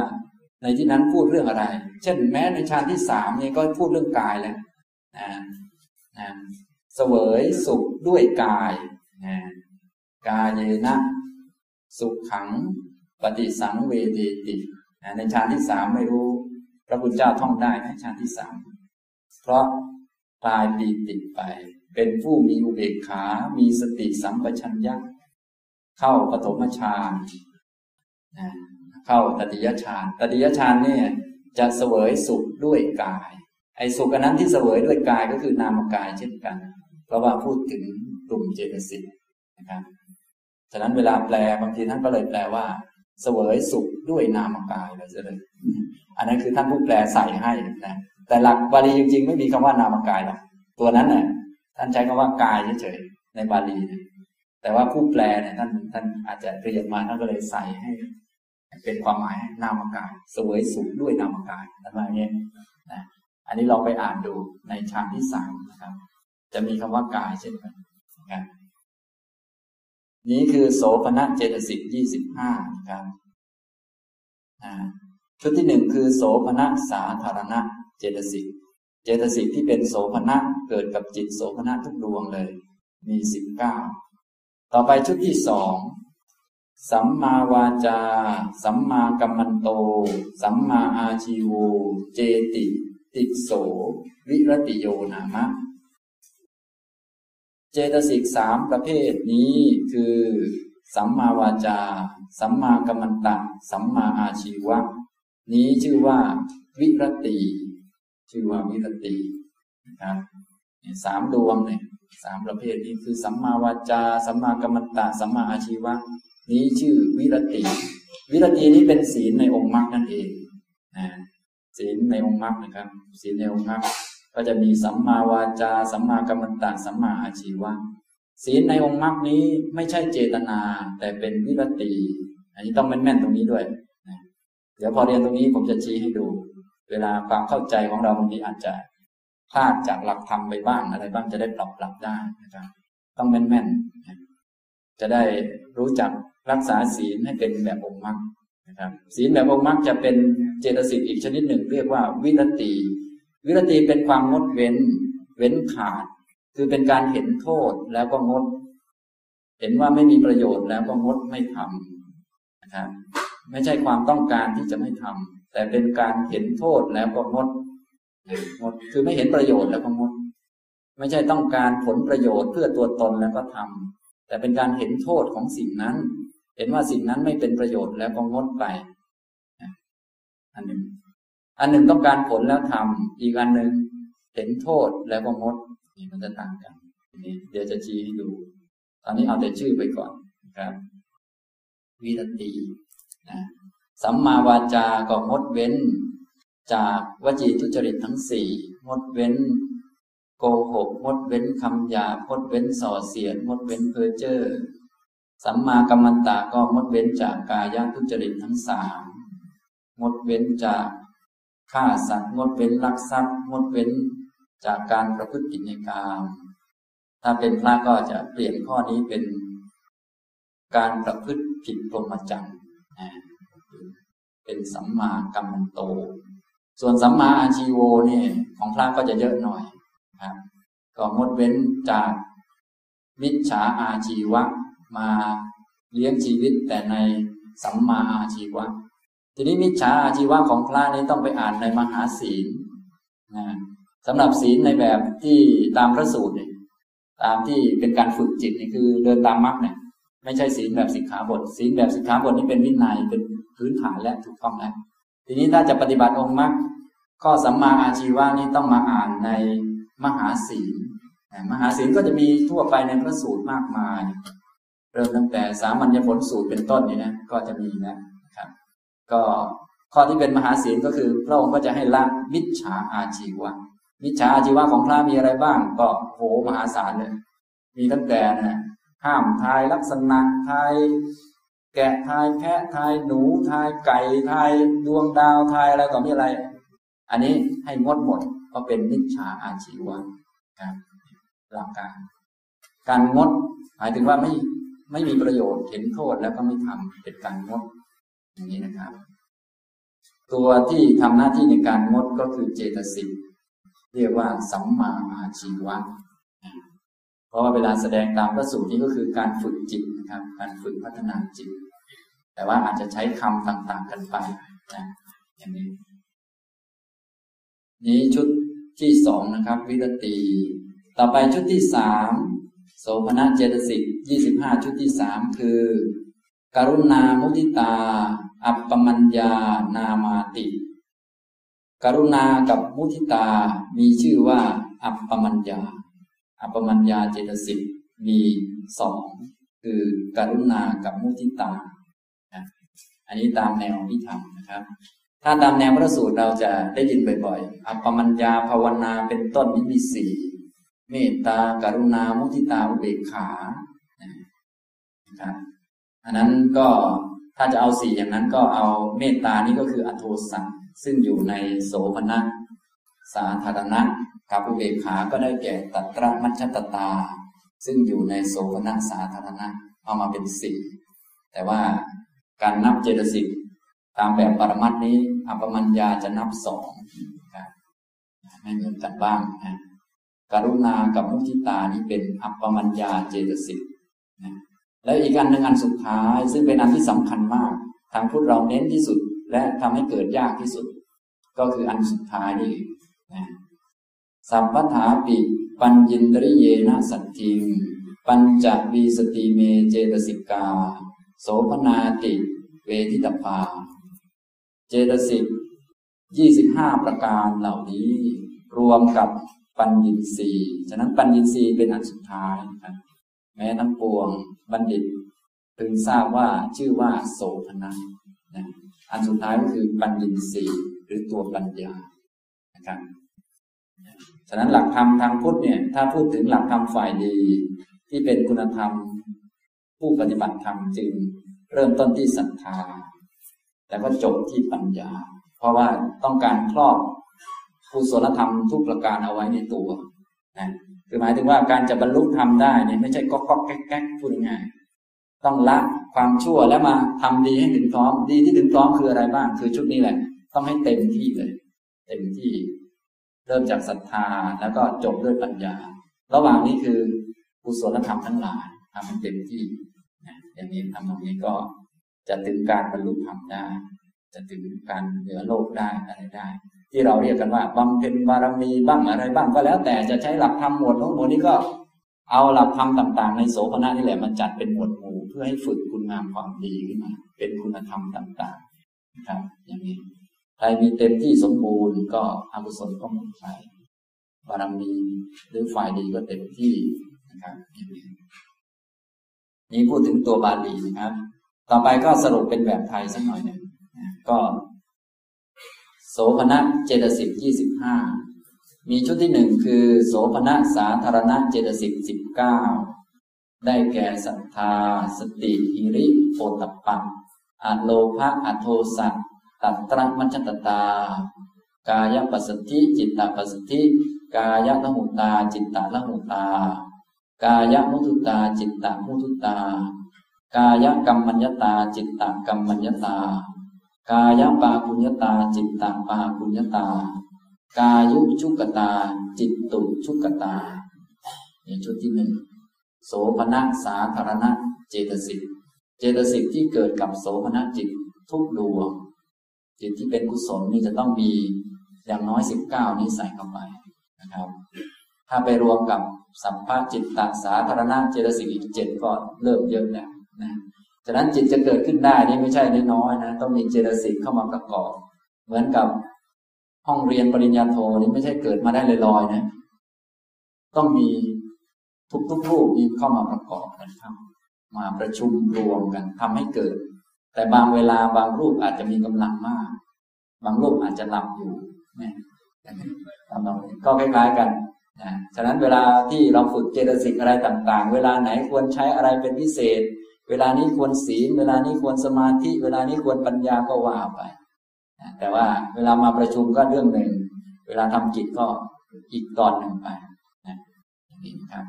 Speaker 1: ในที่นั้นพูดเรื่องอะไร เช่น แม้ในฌานที่สามเนี่ยก็พูดเรื่องกายแล้วนะนะเสวยสุขด้วยกายนะกายเยนะสุขขัง ปฏิสังเวเดติในฌานที่สามไม่รู้ ระพุทธเจ้าท่องได้ไหมฌานที่สามเพราะกายปีติดไป เป็นผู้มีอุเบกขา มีสติสัมปชัญญะเข้าปฐมฌานเข้าตติยฌานตติยฌานเนี่ยจะเสวยสุขด้วยกาย ไอ้สุขอันนั้นที่เสวยด้วยกายก็คือนามกายเช่นกัน เพราะว่าพูดถึงกลุ่มเจตสิกนะครับฉะนั้นเวลาแปลบางทีท่านก็เลยแปลว่า เสวยสุข ด้วยนามกายเลยเลยอันนั้นคือท่านผู้แปลใส่ให้นะแต่หลักบาลีจริง ๆ ไม่มีคำว่านามกายหรอกตัวนั้นน่ะท่านใช้คำว่ากายเฉยๆในบาลีนะแต่ว่าผู้แปลเนี่ยท่านท่านอาจจะเรียนมาท่านก็เลยใส่ให้ เป็นความหมายนามกายสวยสุขด้วยนามกายอะไรอย่างนี้นะอันนี้ลองไปอ่านดูในฌานที่สามนะครับ จะมีคำว่ากายเช่นกันนะนี้คือโสภณะเจตสิกยี่สิบห้านะครับ ชุดที่หนึ่งคือ โสภณะสาธารณะ เจตสิก เจตสิกที่เป็นโสภณะเกิดกับจิตโสภณะทุกดวงเลย มีสิบเก้าต่อไปชุดที่สองสัมมาวาจา สัมมากัมมันโต สัมมาอาชีโว เจติ ติโส วิรติโยนามะ เจตสิกสามประเภทนี้คือ สัมมาวาจา สัมมากัมมันตะ สัมมาอาชีวะ นี้ชื่อว่าวิรติ ชื่อว่าวิรตินะครับสามดวงเนี่ยสามประเภทนี้คือสัมมาวาจา สัมมากัมมันตะ สัมมาอาชีวะ นี้ชื่อวิรติ วิรตินี้เป็นศีลในองค์มรรคนั่นเองนะศีลในองค์มรรคนะครับ ศีลในองค์มรรคก็จะมีสัมมาวาจา สัมมากัมมันตะ สัมมาอาชีวะ ศีลในองค์มรรคนี้ไม่ใช่เจตนา แต่เป็นวิรติ อันนี้ต้องแม่นๆตรงนี้ด้วยนะเดี๋ยวพอเรียนตรงนี้ผมจะชี้ให้ดู เวลาความเข้าใจของเราบางทีอาจจะพลาดจากหลักธรรมไปบ้างอะไรบ้างจะได้ปรับปรับได้นะครับต้องแม่นๆจะได้รู้จักรักษาศีลให้เป็นแบบองค์มรรคนะครับศีลแบบองค์มรรคจะเป็นเจตสิกอีกชนิดหนึ่ง เรียกว่าวิรติ วิรติเป็นความงดเว้น เว้นขาด คือเป็นการเห็นโทษแล้วก็งด เห็นว่าไม่มีประโยชน์แล้วก็งดไม่ทำนะครับไม่ใช่ความต้องการที่จะไม่ทำแต่เป็นการเห็นโทษแล้วก็งดงดคือไม่เห็นประโยชน์แล้วก็งด ไม่ใช่ต้องการผลประโยชน์เพื่อตัวตนแล้วก็ทำแต่เป็นการเห็นโทษของสิ่งนั้น เห็นว่าสิ่งนั้นไม่เป็นประโยชน์แล้วก็งดไปอันหนึ่ง อันหนึ่งต้องการผลแล้วทำอีกอันหนึ่งเห็นโทษแล้วก็งด มันจะต่างกันนี่เดี๋ยวจะชี้ให้ดูตอนนี้เอาแต่ชื่อไปก่อนนะครับ วิรตีนะสัมมาวาจาก็งดเว้น จากวจีทุจริตทั้งสี่งดเว้น โกหกงดเว้นคำหยาบงดเว้นส่อเสียดงดเว้นเพ้อเจ้อสัมมากัมมันตาก็งดเว้นจากกายทุจริตทั้งสามงดเว้นจากฆ่าสัตว์งดเว้นลักทรัพย์งดเว้น จากการประพฤติผิดในกามถ้าเป็นพระก็จะเปลี่ยนข้อนี้เป็นการประพฤติผิดพรหมจรรย์เป็นสัมมากัมมันโต ส่วนสัมมาอาชีโวเนี่ยของพระก็จะเยอะหน่อยครับก็งดเว้นจากมิจฉาอาชีวะมาเลี้ยงชีวิตแต่ในสัมมาอาชีวะ ทีนี้มิจฉาอาชีวะของพระนี้ต้องไปอ่านในมหาศีลนะ สำหรับศีลในแบบที่ตามพระสูตรเนี่ยตามที่เป็นการฝึกจิตนี่คือเดินตามมรรคเนี่ยไม่ใช่ศีลแบบสิกขาบท ศีลแบบสิกขาบทนี่เป็นวินัยเป็นพื้นฐานและถูกต้องแล้วทีนี้ถ้าจะปฏิบัติองค์มรรคข้อสัมมาอาชีวะนี้ต้องมาอ่านในมหาศีลมหาศีลก็จะมีทั่วไปในพระสูตรมากมาย เริ่มตั้งแต่สามัญญผลสูตรเป็นต้นนี่นะก็จะมีนะครับ ก็ข้อที่เป็นมหาศีลก็คือพระองค์ก็จะให้ละมิจฉาอาชีวะ มิจฉาอาชีวะของพระมีอะไรบ้าง ก็โหมหาศาลเลย มีตั้งแต่นะห้ามทายลักษณะทายแกะทายแพะทายหนูทายไก่ทายดวงดาวทายอะไรต่อมีอะไร อันนี้ให้งดหมดก็เป็นนิจฉาอาชีวะครับหลักการ การงดหมายถึงว่าไม่ไม่มีประโยชน์เห็นโทษแล้วก็ไม่ทำเป็นการงด อย่างนี้นะครับ ตัวที่ทำหน้าที่ในการงดก็คือเจตสิก เรียกว่าสัมมาอาชีวะเพราะว่าเวลาแสดงตามพระสูตรนี้ก็คือการฝึกจิตนะครับ การฝึกพัฒนาจิต แต่ว่าอาจจะใช้คำต่างๆกันไปนะอย่างนี้ นี้ชุดที่สองนะครับ วิรตี ต่อไปชุดที่สามโสมนัสเจตสิกยี่สิบห้าชุดที่สามคือ กรุณามุทิตา อัปปมัญญานามาติ กรุณากับมุทิตามีชื่อว่า อัปปมัญญา อัปปมัญญาเจตสิกมีสองคือกรุณากับมุทิตา อันนี้ตามแนวที่ทำนะครับ ถ้าตามแนวพระสูตรเราจะได้ยินบ่อยๆ อัปปมัญญาภาวนาเป็นต้นนี้มีสี่เมตตาการุณามุทิตาอุเบกขานะครับอันนั้นก็ถ้าจะเอาสี่อย่างนั้นก็เอาเมตตานี่ก็คืออโทสัง ซึ่งอยู่ในโสภณะสาธารณะกับอุเบกขาก็ได้แก่ตัตระมัชตตา ซึ่งอยู่ในโสภณะสาธารณะเอามาเป็นสี่แต่ว่าการนับเจตสิกตามแบบปรมัตนี้อัปมัญญาจะนับสองไม่เหมือนกันบ้างนะกรุณากับมุทิตานี้เป็นอัปปมัญญาเจตสิกนะแล้วอีกอันหนึ่งอันสุดท้าย ซึ่งเป็นอันที่สำคัญมาก ทางพุทธเราเน้นที่สุด และทำให้เกิดยากที่สุด ก็คืออันสุดท้ายนี่นะสัมปทาปิ ปัญญินตริเยนะสัตทิงปัญจวีสติเมเจตสิกา โสภนาติ เวทิตภา เจตสิกยี่สิบห้าประการเหล่านี้ รวมกับปัญญินสีฉะนั้นปัญญินสีเป็นอันสุดท้ายครับแม้ทั้งปวงบัณฑิตพึงทราบว่าชื่อว่าโสภณะนะ อันสุดท้ายก็คือปัญญินสีหรือตัวปัญญานะครับฉะนั้นหลักธรรมทางพุทธเนี่ยถ้าพูดถึงหลักธรรมฝ่ายดี ที่เป็นคุณธรรม ผู้ปฏิบัติธรรมจึงเริ่มต้นที่ศรัทธาแล้วก็จบที่ปัญญา เพราะว่าต้องการครอบกุศลธรรมทุกประการเอาไว้ในตัวนะคือหมายถึงว่าการจะบรรลุธรรมได้เนี่ยไม่ใช่ก๊อกก๊อกแก๊กแก๊กพูดง่าย ต้องละความชั่วแล้วมาทำดีให้ถึงพร้อม ดีที่ถึงพร้อมคืออะไรบ้าง คือชุดนี้แหละ ต้องให้เต็มที่เลย เต็มที่ เริ่มจากศรัทธาแล้วก็จบด้วยปัญญา ระหว่างนี้คือกุศลธรรมทั้งหลายทำให้เต็มที่อย่างนี้ทำตรงนี้ก็จะถึงการบรรลุธรรมได้ จะถึงการเหนือโลกได้อะไรได้ ที่เราเรียกกันว่าบำเพ็ญบารมีบ้างอะไรบ้างก็แล้วแต่จะใช้หลักธรรมหมวดน้งหมวดนี้ก็ เอาหลักธรรมต่าง ๆ ในโสภณะนี่แหละมาจัดเป็นหมวดหมู่เพื่อให้ฝึกคุณงามความดีขึ้นมาเป็นคุณธรรมต่างๆนะครับ อย่างนี้ใครมีเต็มที่สมบูรณ์ก็อกุศลก็หมดไปบารมีหรือฝ่ายดีก็เต็มที่นะครับอย่างนี้นี้พูดถึงตัวบาลีนะครับ ต่อไปก็สรุปเป็นแบบไทยสักหน่อยหนึ่งก็ โสภณะเจตสิกยี่สิบห้า มีชุดที่หนึ่งคือ โสภณะสาธารณะเจตสิกสิบเก้าได้แก่ศรัทธา สติหิริโพตปังอโลภะอโทสัตตัตระมัชตตา กายปัสสติจิตตปัสสติกายละหุตา จิตตละหุตา กายมุทุตา จิตตมุทุตา กายกรรมัญญตา จิตตกรรมัญญตา กายปาปุญญตา จิตตปาปุญญตา กายุชุกตา จิตตุชุกตานี่างชุดที่หนึ่งโสภณะสาธารณะ เจตสิกเจตสิกที่เกิดกับโสภณะจิตทุกดวงจิตที่เป็นกุศลนี่จะต้องมีอย่างน้อยสิบเก้านี้ใส่เข้าไปนะครับ ถ้าไปรวมกับสัมภาจิตตสาธารณะเจตสิกอีกเจ็ดก็เริ่มเยอะแล้วนะฉะนั้นจิตจะเกิดขึ้นได้นี่ไม่ใช่น้อยนะ ต้องมีเจตสิกเข้ามาประกอบ เหมือนกับ ห้องเรียนปริญญาโทนี่ไม่ใช่เกิดมาได้ลอยๆนะ ต้องมีทุกทุกรูปนี้เข้ามาประกอบกันครับ มาประชุมรวมกันทำให้เกิด แต่บางเวลาบางรูปอาจจะมีกำลังมาก บางรูปอาจจะหลับอยู่เนี่ยทำนองก็คล้ายๆกันนะฉะนั้นเวลาที่เราฝึกเจตสิกอะไรต่าง ๆ เวลาไหนควรใช้อะไรเป็นพิเศษ เวลานี้ควรศีล เวลานี้ควรสมาธิ เวลานี้ควรปัญญาก็ว่าไป แต่ว่าเวลามาประชุมก็เรื่องหนึ่ง เวลาทำกิจก็อีกตอนหนึ่งไปนะอย่างนี้ครับ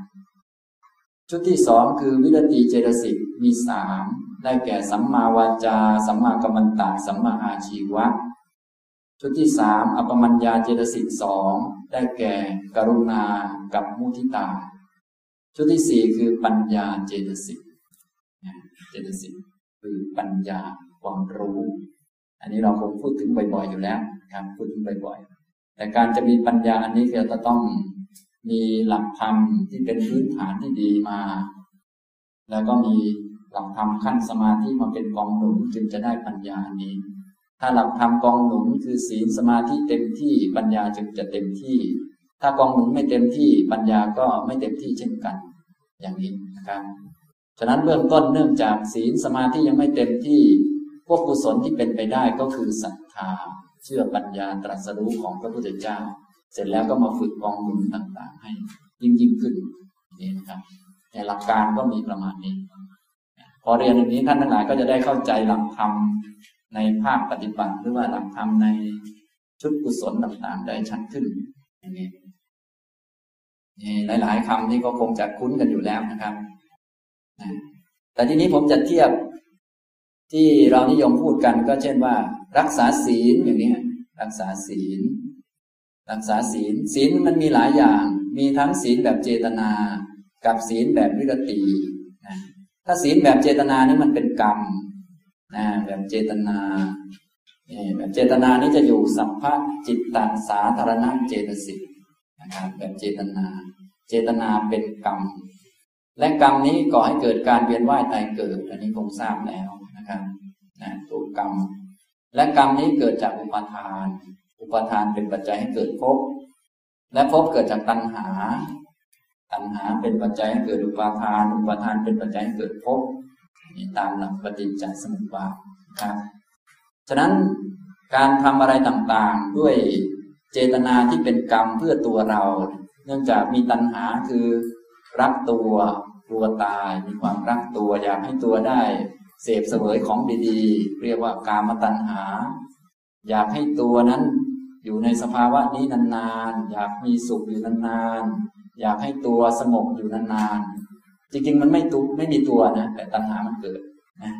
Speaker 1: ชุดที่สองคือวิรติเจตสิกมีสามได้แก่สัมมาวาจา สัมมากัมมันตะสัมมาอาชีวะ ชุดที่สามอปมัญญาเจตสิกสองได้แก่กรุณากับมุทิตา ชุดที่สี่คือปัญญาเจตสิกเจตสิกคือปัญญาความรู้ อันนี้เราคงพูดถึงบ่อยๆอยู่แล้วครับพูดถึงบ่อยๆ แต่การจะมีปัญญาอันนี้เราจะต้องมีหลักธรรมที่เป็นพื้นฐานที่ดีมา แล้วก็มีหลักธรรมขั้นสมาธิมาเป็นกองหนุนจึงจะได้ปัญญาอันนี้ ถ้าหลักธรรมกองหนุนคือศีลสมาธิเต็มที่ปัญญาจึงจะเต็มที่ ถ้ากองหนุนไม่เต็มที่ปัญญาก็ไม่เต็มที่เช่นกัน อย่างนี้นะครับฉะนั้นเบื้องต้นเนื่องจากศีลสมาธิยังไม่เต็มที่ พวกกุศลที่เป็นไปได้ก็คือศรัทธาเชื่อปัญญาตรัสรู้ของพระพุทธเจ้า เสร็จแล้วก็มาฝึกกองหนุนต่างๆ ให้ยิ่งยิ่งขึ้นนี่นะครับแต่หลักการก็มีประมาณนี้ พอเรียนอย่างนี้ท่านทั้งหลายก็จะได้เข้าใจหลักธรรมในภาคปฏิบัติ หรือว่าหลักธรรมในชุดกุศลต่างๆ ได้ชัดขึ้นอย่างนี้นี่หลาย ๆคำที่ก็คงจะคุ้นกันอยู่แล้วนะครับแต่ทีนี้ผมจะเทียบ ที่เรานิยมพูดกันก็เช่นว่า รักษาศีลอย่างนี้รักษาศีล รักษาศีล ศีลมันมีหลายอย่าง มีทั้งศีลแบบเจตนา กับศีลแบบวิรติถ้าศีลแบบเจตนานี่มันเป็นกรรมนะแบบเจตนาแบบเจตนานี้จะอยู่สัพพะจิตตังสาธารณะเจตสิกนะครับแบบเจตนา เจตนาเป็นกรรม และกรรมนี้ก่อให้เกิดการเวียนว่ายตายเกิด อันนี้คงทราบแล้ว กรรม และกรรมนี้เกิดจากอุปทาน อุปทานเป็นปัจจัยให้เกิดภพและภพเกิดจากตัณหา ตัณหาเป็นปัจจัยให้เกิดอุปาทาน อุปาทานเป็นปัจจัยให้เกิดภพนี่ตามหลักปฏิจจสมุปบาทครับ ฉะนั้นการทำอะไรต่างๆ ด้วยเจตนาที่เป็นกรรมเพื่อตัวเรา เนื่องจากมีตัณหาคือรักตัวกลัวตาย มีความรักตัวอยากให้ตัวได้ เสพเสวยของดีๆ เรียกว่ากามตัณหา อยากให้ตัวนั้นอยู่ในสภาวะนี้นานๆ อยากมีสุขอยู่นานๆ อยากให้ตัวสงบอยู่นานๆ จริงๆ มันไม่ตุไม่มีตัวนะ แต่ตัณหามันเกิดนะ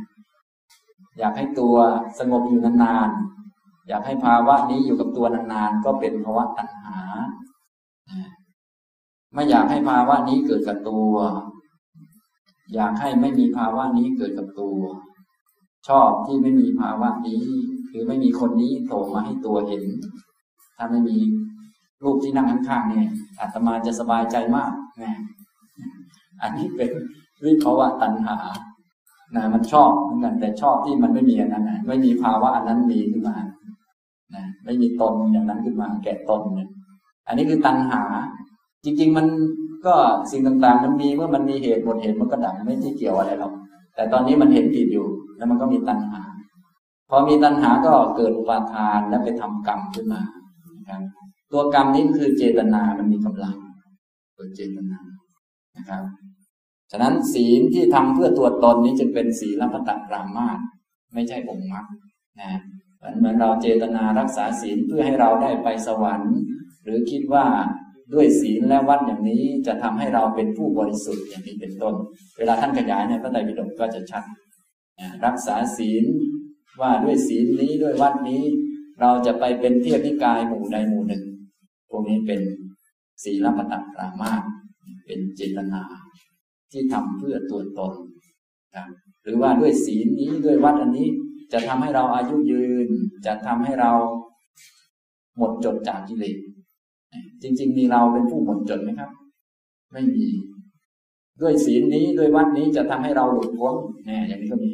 Speaker 1: อยากให้ตัวสงบอยู่นานๆ อยากให้ภาวะนี้อยู่กับตัวนานๆ ก็เป็นภาวะตัณหา ไม่อยากให้ภาวะนี้เกิดกับตัว อยากให้ไม่มีภาวะนี้เกิดกับตัว ชอบที่ไม่มีภาวะนี้ คือไม่มีคนนี้โผล่มาให้ตัวเห็น ถ้าไม่มีรูปที่นั่งข้างๆเนี่ยอาตมาจะสบายใจมากนะอันนี้เป็นวิภาวะตัณหานะมันชอบเหมือนกันแต่ชอบที่มันไม่มีอันนั้นนะไม่มีภาวะอันนั้นมีขึ้นมานะไม่มีตนอย่างนั้นขึ้นมา แก่ตนเนี่ยอันนี้คือตัณหา จริง ๆ มัน ก็สิ่งต่างๆ มันมีเมื่อมันมีเหตุหมดเหตุมันก็ดับไม่ที่เกี่ยวอะไรหรอกแต่ตอนนี้มันเห็นผิดอยู่ แล้วมันก็มีตัณหา พอมีตัณหาก็เกิดอุปาทานและไปทำกรรมขึ้นมานะครับตัวกรรมนี้คือเจตนามันมีกำลังตัวเจตนานะครับ ฉะนั้นศีลที่ทำเพื่อตัวตนนี้จึงเป็นศีลพัตตปรามาสไม่ใช่องค์มรรคนะเหมือนเราเจตนารักษาศีลเพื่อให้เราได้ไปสวรรค์ หรือคิดว่า ด้วยศีลและวัดอย่างนี้จะทำให้เราเป็นผู้บริสุทธิ์อย่างนี้เป็นต้น เวลาท่านขยายในพระไตรปิฎกก็จะชัดรักษาศีลว่าด้วยศีลนี้ด้วยวัดนี้ เราจะไปเป็นเทียบนิกายหมู่ใดหมู่หนึ่ง พวกนี้เป็นศีลปตัปรามาเป็นเจตนา ที่ทำเพื่อตัวตนครับหรือว่าด้วยศีลนี้ด้วยวัดอันนี้จะทำให้เราอายุยืน จะทำให้เราหมดจดจากกิเลส จริง ๆ มีเราเป็นผู้หมดจดไหมครับ ไม่มี ด้วยศีลนี้ด้วยวัดนี้จะทำให้เราหลุดพ้นแน่อย่างนี้ก็มี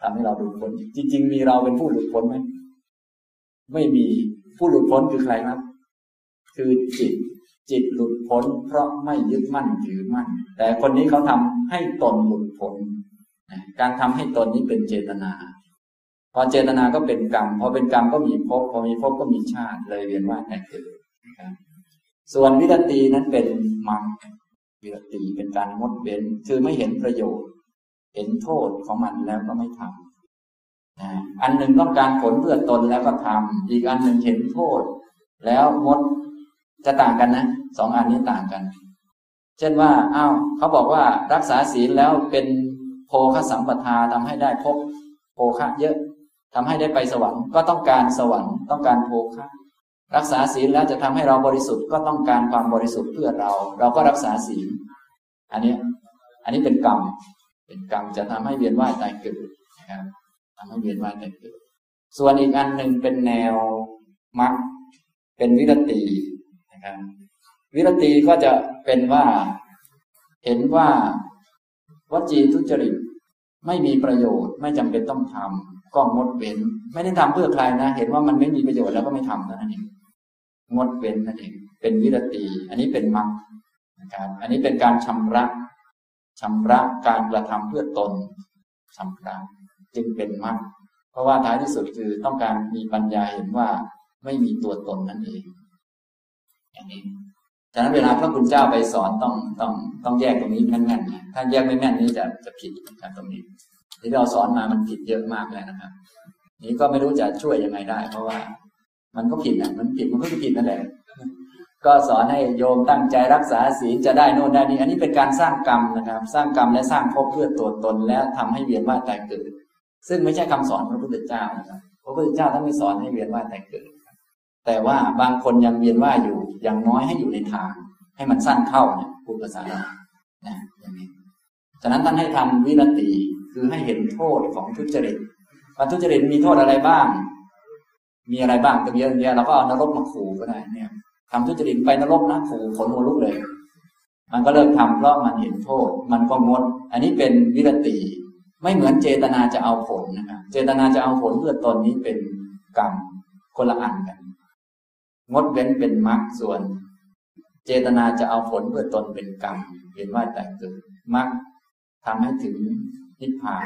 Speaker 1: ทำให้เราหลุดพ้น จริง ๆ มีเราเป็นผู้หลุดพ้นไหมไม่มีผู้หลุดพ้นคือใครครับ คือจิต จิตหลุดพ้น เพราะไม่ยึดมั่นถือมั่น แต่คนนี้เขาทำให้ตนหลุดพ้นการทำให้ตนนี้เป็นเจตนา พอเจตนาก็เป็นกรรม พอเป็นกรรมก็มีภพ พอมีภพก็มีชาติเลยเรียนว่าแต่เกิด ส่วนวิรตีนั้นเป็นมรรควิรตีเป็นการงดเว้นคือไม่เห็นประโยชน์ เห็นโทษของมันแล้วก็ไม่ทำอันหนึ่งต้องการผลเพื่อตนแล้วก็ทำอีกอันหนึ่งเห็นโทษ แล้วงดจะต่างกันนะสองอันนี้ต่างกัน เช่นว่าอ้าวเขาบอกว่ารักษาศีลแล้วเป็นโภคสัมปทาทำให้ได้พบโภคะเยอะทำให้ได้ไปสวรรค์ ก็ต้องการสวรรค์ต้องการโภคะ รักษาศีลแล้วจะทำให้เราบริสุทธิ์ก็ต้องการความบริสุทธิ์เพื่อเรา เราก็รักษาศีล อันนี้ อันนี้เป็นกรรม เป็นกรรมจะทำให้เวียนว่ายตายเกิดนะครับทำให้เวียนว่ายตายเกิด ส่วนอีกอันหนึ่งเป็นแนวมรรคเป็นวิรตินะครับ วิรติก็จะเป็นว่าเห็นว่าวจีทุจริตไม่มีประโยชน์ไม่จำเป็นต้องทำ ก็งดเว้น ไม่ได้ทำเพื่อใครนะ เห็นว่ามันไม่มีประโยชน์แล้วก็ไม่ทำนั่นเองงดเว้นนั่นเองเป็นวิรติอันนี้เป็นมรรคนะครับอันนี้เป็นการชำระชำระการกระทำเพื่อตนชำระจึงเป็นมรรคเพราะว่าท้ายที่สุดคือต้องการมีปัญญาเห็นว่าไม่มีตัวตนนั่นเอง อย่างนี้ฉะนั้นเวลาพระคุณเจ้าไปสอนต้องต้องต้องแยกตรงนี้แม่นๆถ้าแยกไม่แม่นนี้จะจะผิดตรงนี้ ที่เราสอนมามันผิดเยอะมากเลยนะครับ นี้ก็ไม่รู้จะช่วยยังไงได้ เพราะว่า มันก็ผิดอะมันผิดมันก็ผิดนั่นแหละก็สอนให้โยมตั้งใจรักษาศีลจะได้โน่นได้นี่อันนี้เป็นการสร้างกรรมนะครับ สร้างกรรมและสร้างภพเพื่อตัวตนและทำให้เวียนว่ายตายเกิด ซึ่งไม่ใช่คำสอนพระพุทธเจ้านะครับพระพุทธเจ้าท่านไม่สอนให้เวียนว่ายตายเกิด แต่ว่าบางคนยังเวียนว่ายอยู่อย่างน้อยให้อยู่ในทาง ให้มันสั้นเข้าเนี่ยพูดภาษาเรานะอย่างนี้ฉะนั้นท่านให้ทำวิรติ คือให้เห็นโทษของทุจริตว่าทุจริตมีโทษอะไรบ้าง มีอะไรบ้างตั้งเยอะแยะเราก็เอานรกมาขู่ก็ได้เนี่ยทำทุจริตไปนรกนะขู่ขนหัวลุกเลย มันก็เลิกทำเพราะมันเห็นโทษ มันก็งด อันนี้เป็นวิรติ ไม่เหมือนเจตนาจะเอาผลนะครับ เจตนาจะเอาผลเพื่อตนนี้เป็นกรรมคนละอันกัน งดเว้นเป็นมรรคส่วน เจตนาจะเอาผลเพื่อตนเป็นกรรมเห็นว่าแต่เกิดมรรคทำให้ถึง นิพพาน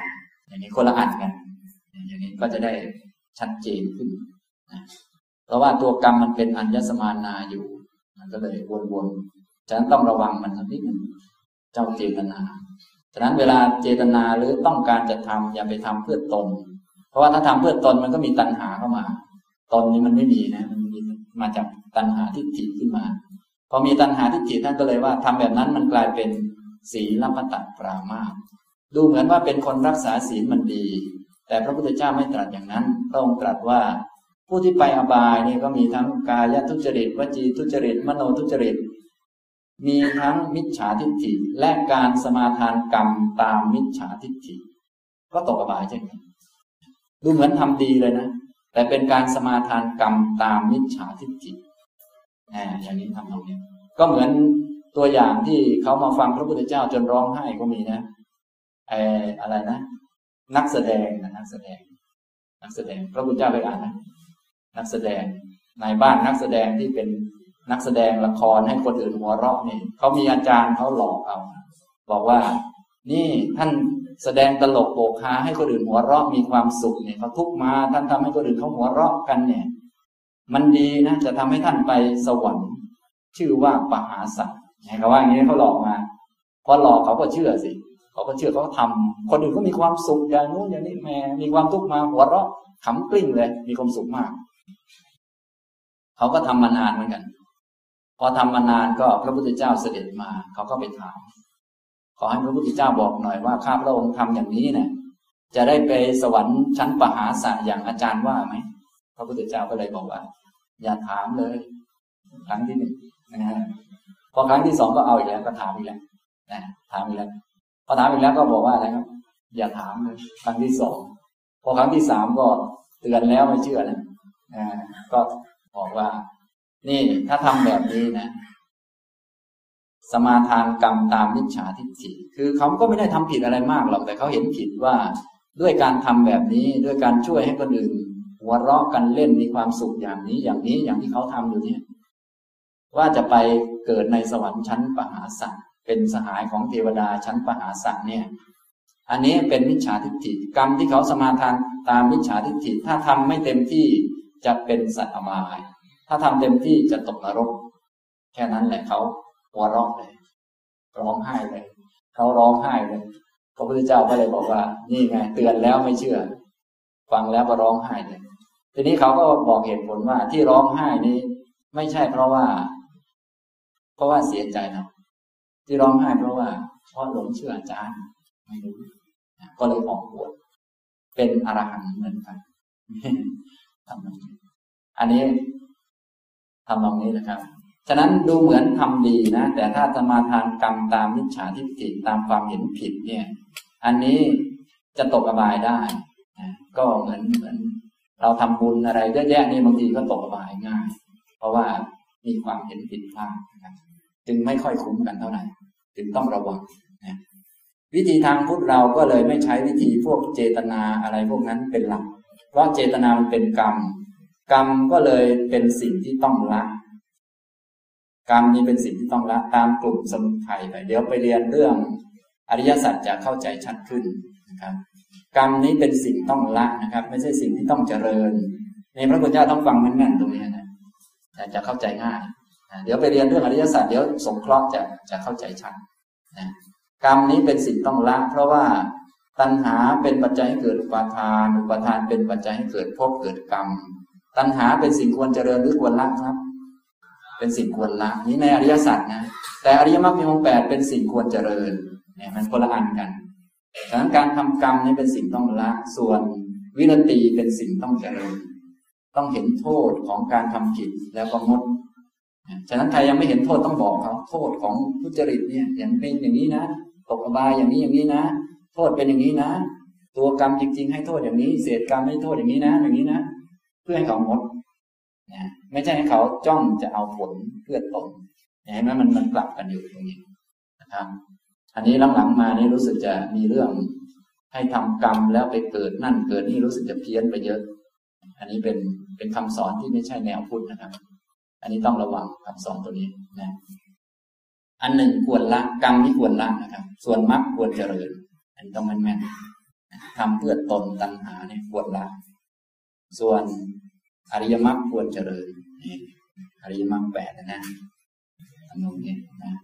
Speaker 1: อย่างนี้คนละอันกันอย่างนี้ก็จะได้ชัดเจนขึ้นนะเพราะว่าตัวกรรมมันเป็นอัญญสมานาอยู่ มันก็เลยวนๆฉะนั้นต้องระวังมันสักนิดหนึ่งเจ้าเจตนาฉะนั้นเวลาเจตนาหรือต้องการจะทำอย่าไปทำเพื่อตน เพราะว่าถ้าทำเพื่อตนมันก็มีตัณหาเข้ามา ตนนี้มันไม่มีนะมันมีมาจากตัณหาทิฏฐิขึ้นมา พอมีตัณหาทิฏฐิท่านก็เลยว่าทำแบบนั้นมันกลายเป็นศีลพัตปรามา ดูเหมือนว่าเป็นคนรักษาศีลมันดี แต่พระพุทธเจ้าไม่ตรัสอย่างนั้นพระองค์ตรัสว่าผู้ที่ไปอบายนี่ก็มีทั้งกายทุจริตวจีทุจริต มโนทุจริต มีทั้งมิจฉาทิฏฐิและการสมาทานกรรมตามมิจฉาทิฏฐิ ก็ตกอบายเช่นกันดูเหมือนทำดีเลยนะ แต่เป็นการสมาทานกรรมตามมิจฉาทิฏฐิอย่างนี้ทำตรงนี้ก็เหมือนตัวอย่างที่เขามาฟังพระพุทธเจ้าจนร้องไห้ก็มีนะ ไออะไรนะ นักแสดงนะนักแสดง นักแสดง พระพุทธเจ้าไปอ่านนะนักแสดงในบ้านนักแสดงที่เป็นนักแสดงละครให้คนอื่นหัวเราะนี่เขามีอาจารย์เขาหลอกเอาบอกว่า นี่ท่านแสดงตลกโปกฮาให้คนอื่นหัวเราะมีความสุขเนี่ยเขาทุกมา ท่านทำให้คนอื่นเขาหัวเราะกันเนี่ย มันดีนะจะทำให้ท่านไปสวรรค์ ชื่อว่าปหาสัตว์เขาว่าอย่างนี้เขาหลอกมาพอหลอกเขาก็เชื่อสิ เขาก็เชื่อเขาทำคนอื่นก็มีความสุขอย่างนู้นอย่างนี้แม่มีความทุกข์มาหัวเราะขำกลิ้งเลย มีความสุขมาก เขาก็ทำมานานเหมือนกัน พอทำมานานก็พระพุทธเจ้าเสด็จมา เขาก็ไปถาม ขอให้พระพุทธเจ้าบอกหน่อยว่าข้าพระองค์ทำอย่างนี้เนี่ยจะได้ไปสวรรค์ชั้นปหาสะอย่างอาจารย์ว่าไหมพระพุทธเจ้าก็เลยบอกว่า อย่าถามเลย ครั้งที่หนึ่งนะฮะพอครั้งที่สองก็เอาอีกแล้วก็ถามอีกแล้วนะถามอีกแล้ว พอถามอีกแล้วก็บอกว่าอะไรครับ อย่าถามเลยครั้งที่สองพอครั้งที่สามก็เตือนแล้วไม่เชื่อนะก็บอกว่า นี่ถ้าทำแบบนี้นะสมาทานกรรมตามมิจฉาทิฏฐิ คือเขาก็ไม่ได้ทำผิดอะไรมากหรอก แต่เขาเห็นผิดว่าด้วยการทำแบบนี้ด้วยการช่วยให้คนอื่น หัวเราะกันเล่นมีความสุขอย่างนี้อย่างนี้อย่างที่เขาทำอยู่เนี่ย ว่าจะไปเกิดในสวรรค์ชั้นปหาสัตว์ เป็นสหายของเทวดาชั้นปหาสัตว์เนี่ย อันนี้เป็นมิจฉาทิฏฐิกรรมที่เขาสมาทานตามมิจฉาทิฏฐิถ้าทำไม่เต็มที่จะเป็นสัตว์อบาย ถ้าทำเต็มที่จะตกนรก แค่นั้นแหละเขาหัวเราะเลยร้องไห้เลยเขาร้องไห้เลยพระพุทธเจ้าก็เลยบอกว่า นี่ไง เตือนแล้วไม่เชื่อ ฟังแล้วก็ร้องไห้เลยทีนี้เขาก็บอกเหตุผลว่าที่ร้องไห้นี้ ไม่ใช่เพราะว่า เพราะว่าเสียใจนะ ที่ร้องไห้เพราะว่าเพราะหลงเชื่ออาจารย์ ไม่รู้ก็เลยออกบวชเป็นอรหันต์เหมือนกันทำตรงนี้อันนี้ทำตรงนี้นะครับฉะนั้นดูเหมือนทำดีนะ แต่ถ้าจะมาทานกรรมตามมิจฉาทิฏฐิตามความเห็นผิดเนี่ย อันนี้จะตกอบายได้นะก็เหมือนเหมือน เราทำบุญอะไรเยอะแยะนี่บางทีก็ตกอบายง่าย เพราะว่ามีความเห็นผิดพลาดนะครับ จึงไม่ค่อยคุ้มกันเท่าไหร่จึงต้องระวังนะวิธีทางพุทธเราก็เลยไม่ใช้วิธีพวกเจตนาอะไรพวกนั้นเป็นหลัก เพราะเจตนามันเป็นกรรม กรรมก็เลยเป็นสิ่งที่ต้องละกรรมนี้เป็นสิ่งที่ต้องละตามกลุ่มสมุทัยไปเดี๋ยวไปเรียนเรื่องอริยสัจจะเข้าใจชัดขึ้นนะครับ กรรมนี้เป็นสิ่งต้องละนะครับ ไม่ใช่สิ่งที่ต้องเจริญ ในพระพุทธเจ้าต้องฟังแม่นๆตรงนี้นะจะเข้าใจง่าย เดี๋ยวไปเรียนเรื่องอริยสัจเดี๋ยวสงเคราะห์จะจะเข้าใจชัดนะกรรมนี้เป็นสิ่งต้องละ เพราะว่าตัณหาเป็นปัจจัยให้เกิดอุปาทาน อุปาทานเป็นปัจจัยให้เกิดภพเกิดกรรม ตัณหาเป็นสิ่งควรเจริญหรือควรละครับ เป็นสิ่งควรละนี้ในอริยสัจนะแต่อริยมรรคมีองค์แปดเป็นสิ่งควรเจริญเนี่ยมันคนละอันกันดังนั้นการทำกรรมนี้เป็นสิ่งต้องละ ส่วนวิรติเป็นสิ่งต้องเจริญ ต้องเห็นโทษของการทำผิดแล้วก็งด ฉะนั้นใครยังไม่เห็นโทษต้องบอกเขาโทษของทุจริตเนี่ยอย่างเป็นอย่างนี้นะตกอบายอย่างนี้อย่างนี้นะ โทษเป็นอย่างนี้นะ ตัวกรรมจริง ๆ ให้โทษอย่างนี้ เศษกรรมให้โทษอย่างนี้นะ อย่างนี้นะเพื่อให้เขาหมดนะไม่ใช่ให้เขาจ้องจะเอาผลเพื่อตนเห็นไหมมันมันกลับกันอยู่ตรงนี้นะครับ อันนี้หลังๆมานี่รู้สึกจะมีเรื่องให้ทำกรรมแล้วไปเกิดนั่นเกิดนี่รู้สึกจะเพี้ยนไปเยอะ อันนี้เป็นเป็นคำสอนที่ไม่ใช่แนวพุทธนะครับ อันนี้ต้องระวังคำสอนตัวนี้นะอันหนึ่งควรละกรรมที่ควรละนะครับ ส่วนมรรคควรเจริญ อันนี้ต้องแม่นๆทำเพื่อตนตัณหาเนี่ยควรละ ส่วนอริยมรรคควรเจริญนี่อริยมรรคแปดนะอันนี้นะ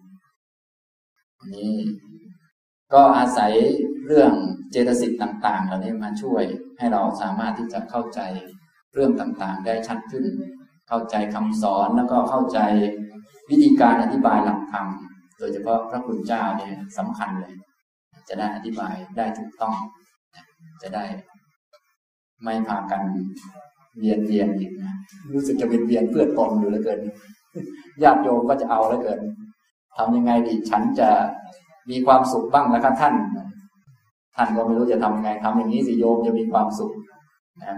Speaker 1: อันนี้ก็อาศัยเรื่องเจตสิกต่าง ๆ เหล่านี้มาช่วยให้เราสามารถที่จะเข้าใจเรื่องต่างๆ ได้ชัดขึ้น เข้าใจคำสอนแล้วก็เข้าใจวิธีการอธิบายหลักธรรมโดยเฉพาะพระคุณเจ้าเนี่ยสำคัญเลย จะได้อธิบายได้ถูกต้อง จะได้ไม่พากันเวียนเวียนอีกนะรู้สึกจะเวียนเวียนเพื่อตนอยู่แล้วเกินญาติโยมก็จะเอาแล้วเกินทำยังไงดีฉันจะมีความสุขบ้างแล้วครับท่าน ท่านก็ไม่รู้จะทำยังไงทำอย่างนี้สิโยมจะมีความสุข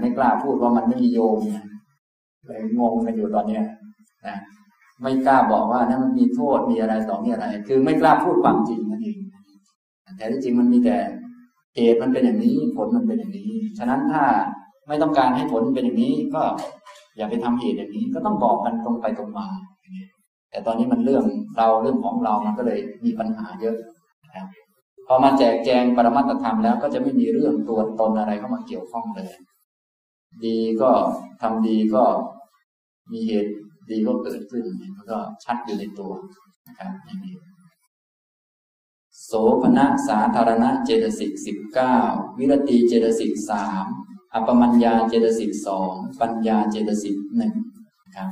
Speaker 1: ไม่กล้าพูดว่ามันไม่มีโยม เลยงงกันอยู่ตอนเนี้ยนะไม่กล้าบอกว่านั่นมันมีโทษมีอะไรต่อมีอะไร คือไม่กล้าพูดความจริงนั่นเองแต่ที่จริงมันมีแต่เหตุมันเป็นอย่างนี้ ผลมันเป็นอย่างนี้ ฉะนั้นถ้าไม่ต้องการให้ผลเป็นอย่างนี้ ก็อย่าไปทำเหตุอย่างนี้ ก็ต้องบอกกันตรงไปตรงมาแต่ตอนนี้มันเรื่องเราเรื่องของเรามันก็เลยมีปัญหาเยอะนะครับพอมาแจกแจงปรมัตธรรมแล้วก็จะไม่มีเรื่องตัวตนอะไรเข้ามาเกี่ยวข้องเลย ดีก็ทำดีก็ มีเหตุดีก็เกิดขึ้นมันก็ชัดอยู่ในตัวนะครับอย่างนี้โสภณะสาธารณะเจตสิกสิบเก้าวิรติเจตสิกสามอปมัญญาเจตสิกสองปัญญาเจตสิกหนึ่งครับ